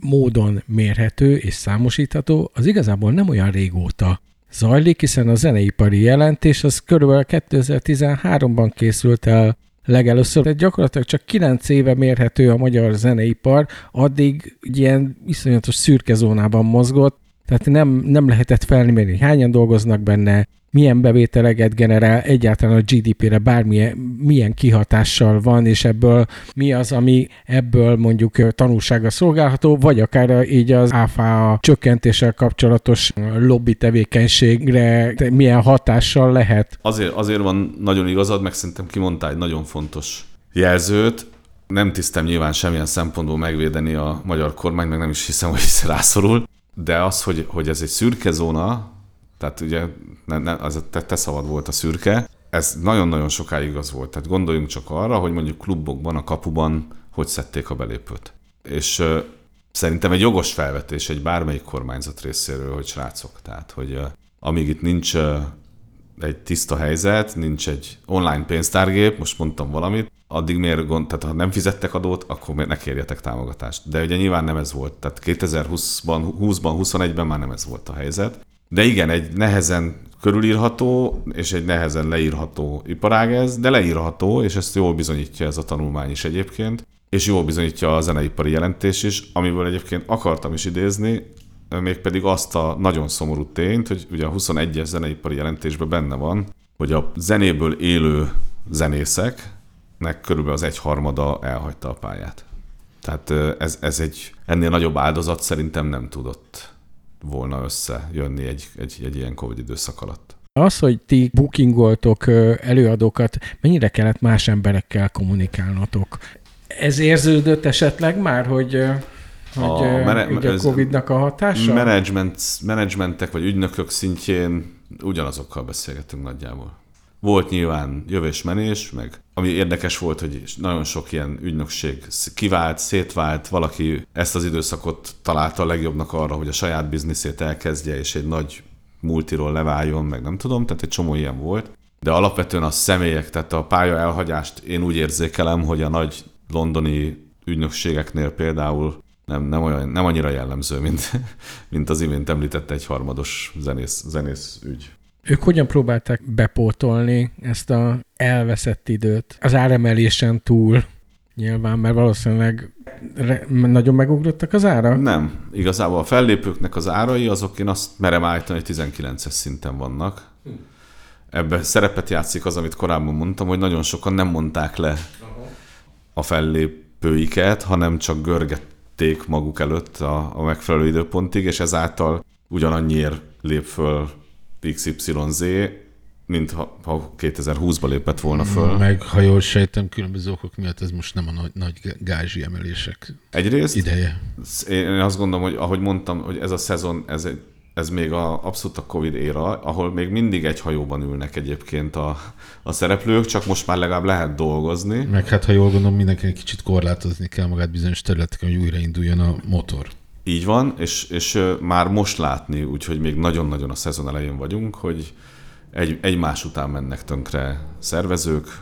módon mérhető és számosítható, az igazából nem olyan régóta zajlik, hiszen a zeneipari jelentés az körülbelül 2013-ban készült el legelőször, tehát gyakorlatilag csak 9 éve mérhető a magyar zeneipar, addig ilyen iszonyatos szürke zónában mozgott, tehát nem, nem lehetett felmérni, hányan dolgoznak benne, milyen bevételeket generál, egyáltalán a GDP-re bármilyen milyen kihatással van, és ebből mi az, ami ebből mondjuk tanulsága szolgálható, vagy akár így az áfa csökkentéssel kapcsolatos lobby tevékenységre milyen hatással lehet. Azért, azért van nagyon igazad, meg szerintem kimondtál egy nagyon fontos jelzőt, nem tisztem nyilván semmilyen szempontból megvédeni a magyar kormány, meg nem is hiszem, hogy rászorul. de az, hogy, hogy ez egy szürke zóna, tehát ugye ne, ne, az a te, te szavad volt a szürke, ez nagyon-nagyon sokáig az volt. Tehát gondoljunk csak arra, hogy mondjuk klubokban, a kapuban hogy szedték a belépőt. És uh, szerintem egy jogos felvetés egy bármelyik kormányzat részéről, hogy srácok, tehát hogy uh, amíg itt nincs uh, egy tiszta helyzet, nincs egy online pénztárgép, most mondtam valamit, addig miért gond, tehát ha nem fizettek adót, akkor miért ne kérjetek támogatást. De ugye nyilván nem ez volt. Tehát 2020-ban, 20-ban, 21-ben már nem ez volt a helyzet. De igen, egy nehezen körülírható és egy nehezen leírható iparág ez, de leírható, és ezt jól bizonyítja ez a tanulmány is egyébként, és jól bizonyítja a zeneipari jelentés is, amiből egyébként akartam is idézni, mégpedig azt a nagyon szomorú tényt, hogy ugye a 21-es zeneipari jelentésben benne van, hogy a zenéből élő zenészeknek körülbelül az egyharmada elhagyta a pályát. Tehát ez, ez egy ennél nagyobb áldozat szerintem nem tudott volna összejönni egy, egy, egy ilyen Covid időszak alatt. Az, hogy ti bookingoltok előadókat, mennyire kellett más emberekkel kommunikálnotok? Ez érződött esetleg már, hogy hogy a, mene- a Covid-nak a hatása? Management, managementek vagy ügynökök szintjén ugyanazokkal beszélgetünk nagyjából. Volt nyilván jövés-menés, meg ami érdekes volt, hogy nagyon sok ilyen ügynökség kivált, szétvált, valaki ezt az időszakot találta a legjobbnak arra, hogy a saját bizniszét elkezdje, és egy nagy multiról leváljon, meg nem tudom, tehát egy csomó ilyen volt. De alapvetően a személyek, tehát a pálya elhagyást én úgy érzékelem, hogy a nagy londoni ügynökségeknél például nem, nem, olyan, nem annyira jellemző, mint, mint az imént említett egy harmados zenész, zenész ügy. Ők hogyan próbálták bepótolni ezt a elveszett időt az áremelésen túl? Nyilván, mert valószínűleg re- nagyon megugrottak az ára? Nem. Igazából a fellépőknek az árai, azok én azt merem állítani, hogy 19-es szinten vannak. Ebben szerepet játszik az, amit korábban mondtam, hogy nagyon sokan nem mondták le a fellépőiket, hanem csak görgették maguk előtt a, a megfelelő időpontig, és ezáltal ugyanannyiért lép föl XYZ, mint ha, ha 2020-ba lépett volna föl. Meg, ha jól sejtem, különböző okok miatt ez most nem a nagy, nagy gázsi emelések Egyrészt ideje. Én azt gondolom, hogy ahogy mondtam, hogy ez a szezon, ez, egy, ez még a, abszolút a Covid éra, ahol még mindig egy hajóban ülnek egyébként a, a szereplők, csak most már legalább lehet dolgozni. Meg hát, ha jól gondolom, mindenkinek kicsit korlátozni kell magát bizonyos területeken, hogy újrainduljon a motor. Így van, és, és már most látni, úgyhogy még nagyon-nagyon a szezon elején vagyunk, hogy egy, egymás után mennek tönkre szervezők,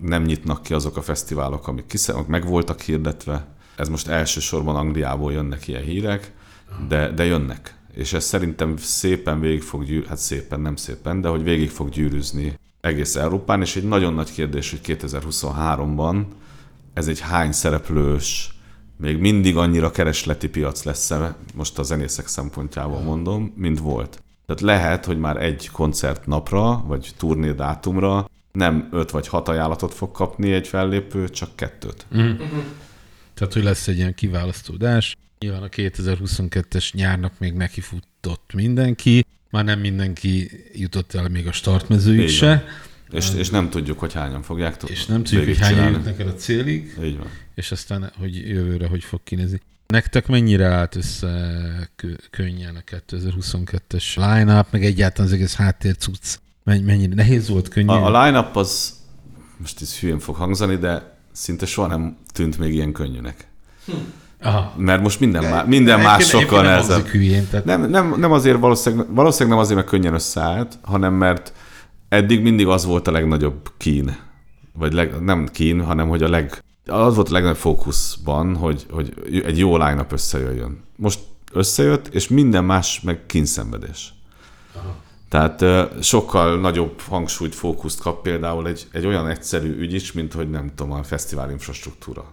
nem nyitnak ki azok a fesztiválok, amik, kisze, amik meg voltak hirdetve. Ez most elsősorban Angliából jönnek ilyen hírek, de, de jönnek. És ez szerintem szépen végig fog gyűrűzni, hát szépen, nem szépen, de hogy végig fog gyűrűzni egész Európán, és egy nagyon nagy kérdés, hogy 2023-ban ez egy hány szereplős még mindig annyira keresleti piac lesz -e, most a zenészek szempontjából mondom, mint volt. Tehát lehet, hogy már egy koncert napra, vagy turné dátumra nem öt vagy hat ajánlatot fog kapni egy fellépő, csak kettőt. Mm. Uh-huh. Tehát, hogy lesz egy ilyen kiválasztódás. Nyilván a 2022-es nyárnak még nekifutott mindenki, már nem mindenki jutott el még a startmezőig se. És, és nem tudjuk, hogy hányan fogják tudni. És nem tudjuk, hogy hányan jutnak el a célig. Így van. És aztán, hogy jövőre hogy fog kinézni. Nektek mennyire állt össze könnyen a 2022-es line-up, meg egyáltalán az egész cucc? Mennyire nehéz volt, könnyű? A, a line-up az, most ez hülyén fog hangzani, de szinte soha nem tűnt még ilyen könnyűnek. Hm. Aha. Mert most minden, má, minden más sokkal nehezebb. Nem, nem, nem azért valószínűleg, valószínűleg nem azért, mert könnyen összeállt, hanem mert eddig mindig az volt a legnagyobb kín. Vagy leg, nem kín, hanem hogy a leg, az volt a legnagyobb fókuszban, hogy, hogy egy jó line összejöjjön. Most összejött, és minden más meg kínszenvedés. Aha. Tehát sokkal nagyobb hangsúlyt, fókuszt kap például egy, egy olyan egyszerű ügy is, mint hogy nem tudom, a fesztivál infrastruktúra.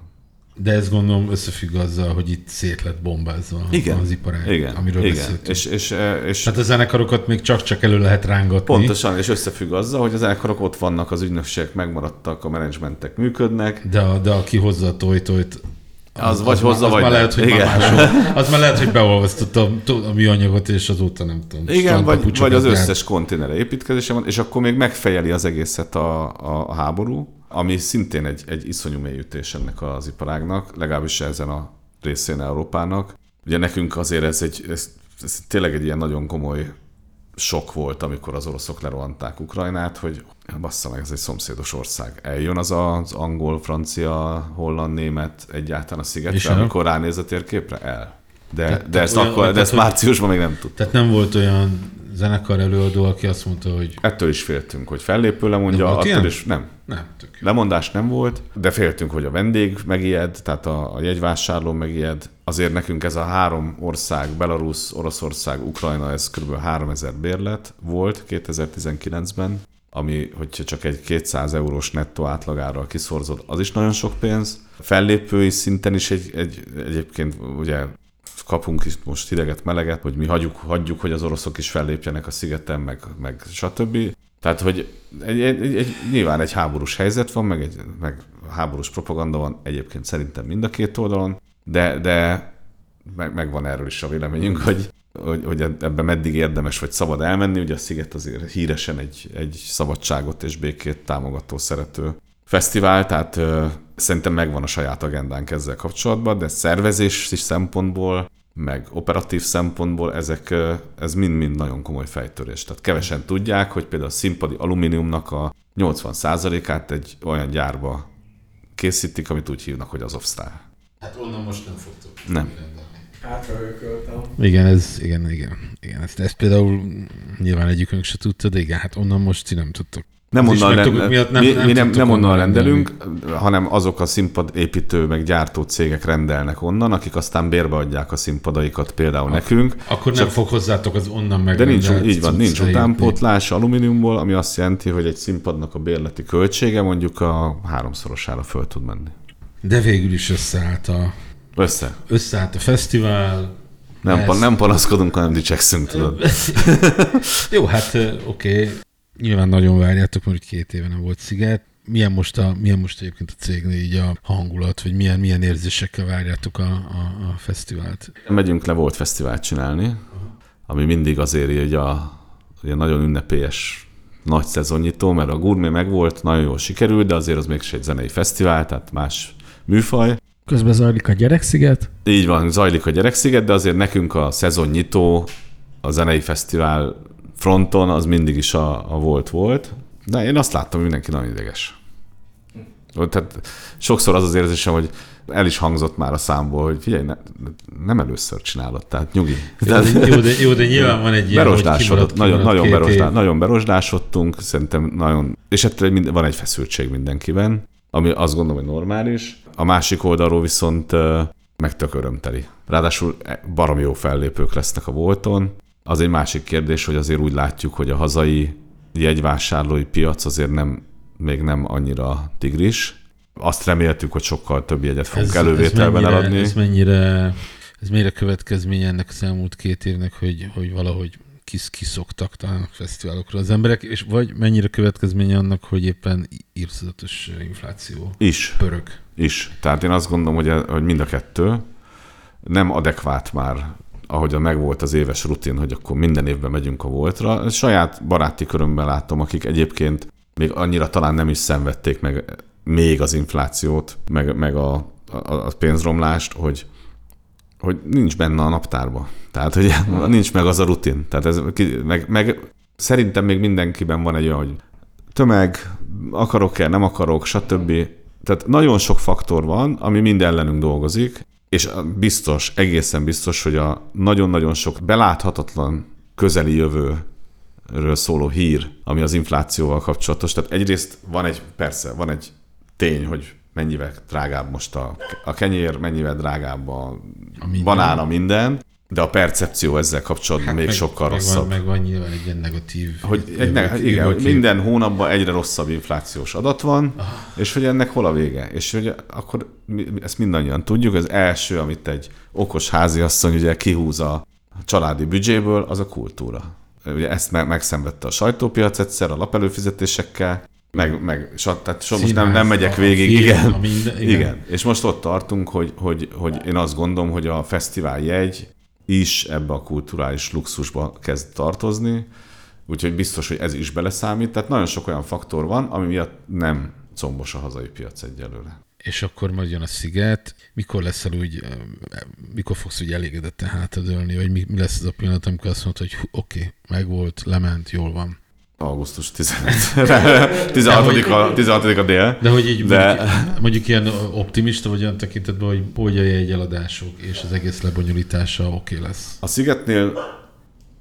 De ez gondolom összefügg azzal, hogy itt szét lett bombázva igen, az iparág, igen, amiről igen. beszéltünk. És, és, és, Tehát a zenekarokat még csak-csak elő lehet rángatni. Pontosan, és összefügg azzal, hogy a zenekarok ott vannak, az ügynökségek megmaradtak, a menedzsmentek működnek. De, de aki hozza a tojtojt, az, az, vagy az hozza, az vagy már lehet, hogy igen. Már mások, az már lehet, hogy beolvasztotta a műanyagot, és azóta nem tudom. Igen, vagy, vagy az összes konténere építkezése van, és akkor még megfejeli az egészet a, a, a háború, ami szintén egy, egy iszonyú mélyütés ennek az iparágnak, legalábbis ezen a részén Európának. Ugye nekünk azért ez egy, ez, ez tényleg egy ilyen nagyon komoly sok volt, amikor az oroszok lerohanták Ukrajnát, hogy bassza meg, ez egy szomszédos ország. Eljön az az angol, francia, holland, német egyáltalán a szigetre, amikor ránéz a térképre? El. De, de ezt, olyan, akkor, de ezt márciusban még nem tudtam. Tehát nem volt olyan zenekar előadó, aki azt mondta, hogy... Ettől is féltünk, hogy fellépő lemondja, attól ilyen? is nem. Nem, tök Lemondás nem volt, de féltünk, hogy a vendég megijed, tehát a, a jegyvásárló megijed. Azért nekünk ez a három ország, Belarus, Oroszország, Ukrajna, ez kb. 3000 bérlet volt 2019-ben, ami, hogyha csak egy 200 eurós nettó átlagára kiszorzod, az is nagyon sok pénz. Fellépői szinten is egy, egy egyébként ugye kapunk is most hideget, meleget, hogy mi hagyjuk, hagyjuk, hogy az oroszok is fellépjenek a szigeten, meg, meg stb. Tehát, hogy egy, egy, egy, nyilván egy háborús helyzet van, meg, egy, meg háborús propaganda van egyébként szerintem mind a két oldalon, de, de meg, meg van erről is a véleményünk, hogy, hogy, hogy ebben meddig érdemes vagy szabad elmenni. Ugye a Sziget azért híresen egy, egy szabadságot és békét támogató, szerető fesztivál, tehát ö, szerintem megvan a saját agendánk ezzel kapcsolatban, de szervezési szempontból meg operatív szempontból ezek, ez mind-mind nagyon komoly fejtörés. Tehát kevesen tudják, hogy például a színpadi alumíniumnak a 80%-át egy olyan gyárba készítik, amit úgy hívnak, hogy az Offstar. Hát onnan most nem fogtok. Nem. Igen, ez, igen, igen, igen. Ezt, ezt például nyilván egyikünk se tudta, de igen, hát onnan most ti nem tudtok nem onnan, rend, miatt nem, mi, nem, mi nem, nem onnan rendelünk, rendelünk, hanem azok a színpadépítő meg gyártó cégek rendelnek onnan, akik aztán bérbe adják a színpadaikat például Ak- nekünk. Akkor nem fog hozzátok az onnan meg. De nincs, így van, nincs utánpótlás alumíniumból, ami azt jelenti, hogy egy színpadnak a bérleti költsége mondjuk a háromszorosára föl tud menni. De végül is összeállt a... Össze. Összeállt a fesztivál, nem, ez... nem panaszkodunk, hanem dicsekszünk, tudod. Jó, hát oké. Okay. Nyilván nagyon várjátok, mert két éve nem volt sziget. Milyen most, a, milyen most egyébként a cégnél így a hangulat, vagy milyen, milyen érzésekkel várjátok a, a, a fesztivált? Megyünk le volt fesztivált csinálni, ami mindig azért egy a, ugye nagyon ünnepélyes nagy szezonnyitó, mert a gurmé megvolt, nagyon jól sikerült, de azért az mégse egy zenei fesztivál, tehát más műfaj. Közben zajlik a Gyereksziget? Így van, zajlik a Gyereksziget, de azért nekünk a szezonnyitó, a zenei fesztivál fronton az mindig is a, a volt volt, de én azt láttam, hogy mindenki nagyon ideges. Tehát sokszor az az érzésem, hogy el is hangzott már a számból, hogy figyelj, ne, nem először csinálod, tehát nyugi. De, jó, de, jó, de nyilván van egy ilyen, berosdásodott, nagyon, nagyon, berosdá, nagyon berosdásodtunk, szerintem nagyon, és ettől van egy feszültség mindenkiben, ami azt gondolom, hogy normális. A másik oldalról viszont meg tök örömteli. Ráadásul e, barom jó fellépők lesznek a Volton, az egy másik kérdés, hogy azért úgy látjuk, hogy a hazai jegyvásárlói piac azért nem, még nem annyira tigris. Azt reméltük, hogy sokkal több jegyet fogunk ez, elővételben ez mennyire, eladni. Ez mennyire, ez mennyire következménye ennek az elmúlt két évnek, hogy, hogy valahogy kis, kiszoktak talán a fesztiválokra az emberek, és vagy mennyire következménye annak, hogy éppen írtozatos infláció is. pörög? Is. Tehát én azt gondolom, hogy, hogy mind a kettő nem adekvát már ahogy a megvolt az éves rutin, hogy akkor minden évben megyünk a voltra. Saját baráti körömben látom, akik egyébként még annyira talán nem is szenvedték meg még az inflációt, meg, meg a, a, a pénzromlást, hogy, hogy nincs benne a naptárba. Tehát, hogy nincs meg az a rutin. Tehát ez, meg, meg szerintem még mindenkiben van egy olyan, hogy tömeg, akarok-e, nem akarok, stb. Tehát nagyon sok faktor van, ami mind ellenünk dolgozik, és biztos, egészen biztos, hogy a nagyon-nagyon sok beláthatatlan közeli jövőről szóló hír, ami az inflációval kapcsolatos. Tehát egyrészt van egy, persze, van egy tény, hogy mennyivel drágább most a, a kenyér, mennyivel drágább a, a minden. banána, minden, de a percepció ezzel kapcsolatban hát még meg, sokkal meg rosszabb. Van, meg van nyilván egy ilyen negatív... Hogy egy ne, igen, hogy minden hónapban egyre rosszabb inflációs adat van, ah. és hogy ennek hol a vége. És hogy akkor mi, ezt mindannyian tudjuk, az első, amit egy okos háziasszony ugye kihúz a családi büdzséből, az a kultúra. Ugye ezt megszenvedte a sajtópiac egyszer a lapelőfizetésekkel, meg, meg tehát so, most nem, nem megyek végig, film, igen, minden, igen. igen. És most ott tartunk, hogy, hogy, hogy én azt gondolom, hogy a fesztivál jegy is ebbe a kulturális luxusba kezd tartozni, úgyhogy biztos, hogy ez is beleszámít. Tehát nagyon sok olyan faktor van, ami miatt nem combos a hazai piac egyelőre. és akkor majd jön a sziget, mikor leszel úgy, mikor fogsz úgy elégedetten hátadölni, vagy mi, mi lesz az a pillanat, amikor azt mondod, hogy oké, okay, megvolt, lement, jól van. Augusztus 15. 16. a, 16. a dél. De hogy így de... mondjuk, mondjuk ilyen optimista vagy olyan tekintetben, hogy hogy a jegyeladások és az egész lebonyolítása oké okay lesz. A Szigetnél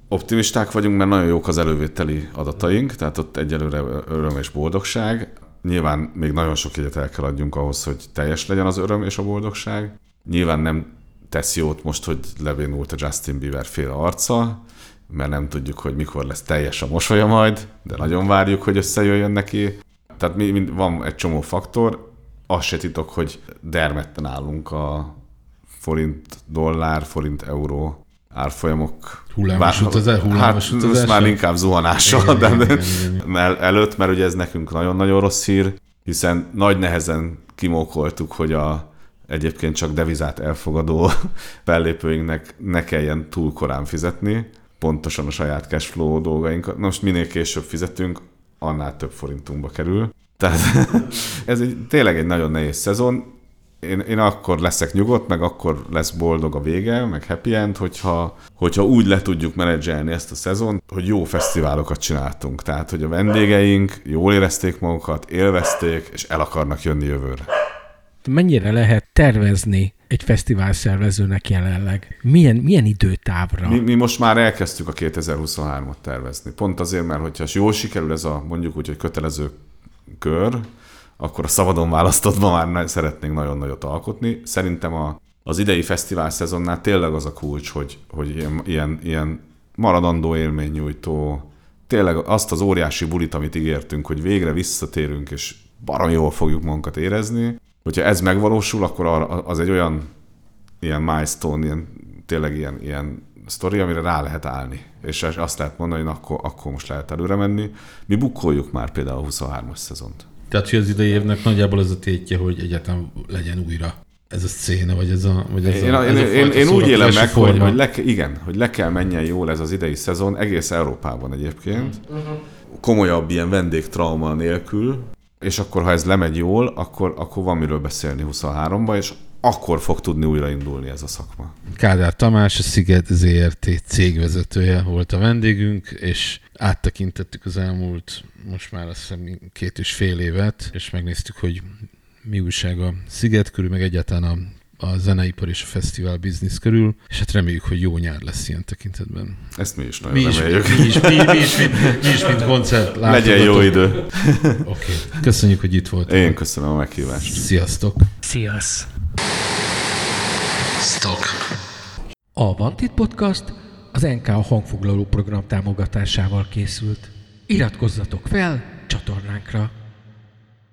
optimisták vagyunk, mert nagyon jók az elővételi adataink, tehát ott egyelőre öröm és boldogság. Nyilván még nagyon sok jegyet el kell adjunk ahhoz, hogy teljes legyen az öröm és a boldogság. Nyilván nem tesz jót most, hogy levénult a Justin Bieber fél arca, mert nem tudjuk, hogy mikor lesz teljes a mosolya majd, de nagyon várjuk, hogy összejöjjön neki. Tehát mi, mi, van egy csomó faktor, azt se titok, hogy dermedten állunk a forint dollár, forint euró árfolyamok Hullámos utazás? Hullámos hát, utazás? már inkább zuhanással, de igen, igen, igen. előtt, mert ugye ez nekünk nagyon-nagyon rossz hír, hiszen nagy nehezen kimókoltuk, hogy a egyébként csak devizát elfogadó fellépőinknek ne kelljen túl korán fizetni, pontosan a saját cashflow dolgaink. Most minél később fizetünk, annál több forintunkba kerül. Tehát ez egy, tényleg egy nagyon nehéz szezon én, én akkor leszek nyugodt, meg akkor lesz boldog a vége, meg happy end, hogyha, hogyha úgy le tudjuk menedzselni ezt a szezon, hogy jó fesztiválokat csináltunk. Tehát, hogy a vendégeink jól érezték magukat, élvezték, és el akarnak jönni jövőre. Mennyire lehet tervezni egy fesztivál szervezőnek jelenleg? Milyen, milyen időtávra? Mi, mi most már elkezdtük a 2023-at tervezni. Pont azért, mert hogyha jól sikerül ez a mondjuk úgy, hogy kötelező kör, akkor a szabadon választottban már szeretnénk nagyon nagyot alkotni. Szerintem a, az idei fesztivál szezonnál tényleg az a kulcs, hogy, hogy ilyen, ilyen, ilyen maradandó élménynyújtó, tényleg azt az óriási bulit, amit ígértünk, hogy végre visszatérünk, és baromi jól fogjuk magunkat érezni. Hogyha ez megvalósul, akkor az egy olyan ilyen milestone, ilyen, tényleg ilyen, ilyen sztori, amire rá lehet állni. És azt lehet mondani, hogy akkor, akkor most lehet előre menni. Mi bukkoljuk már például a 23-as szezont. Tehát, hogy az idei évnek nagyjából ez a tétje, hogy egyáltalán legyen újra ez a széna, vagy ez a... Vagy ez én, a, ez én, a én, én úgy élem meg, hogy, hogy le, igen, hogy le kell menjen jól ez az idei szezon, egész Európában egyébként, uh-huh. komolyabb ilyen vendégtrauma nélkül, és akkor, ha ez lemegy jól, akkor, akkor van miről beszélni 23-ban, és akkor fog tudni újraindulni ez a szakma. Kádár Tamás, a Sziget ZRT cégvezetője volt a vendégünk, és áttekintettük az elmúlt most már azt hiszem két és fél évet, és megnéztük, hogy mi újság a Sziget körül, meg egyáltalán a, a zeneipar és a fesztivál biznisz körül, és hát reméljük, hogy jó nyár lesz ilyen tekintetben. Ezt mi is nagyon mi reméljük. Is, mi, is, mi, mi, is, mi, mi is, mint koncert Legyen jó idő. Oké, okay. köszönjük, hogy itt voltál. Én köszönöm a meghívást. Sziasztok. Sziasz. Stock. A Vantit Podcast az NK a hangfoglaló program támogatásával készült. Iratkozzatok fel csatornánkra!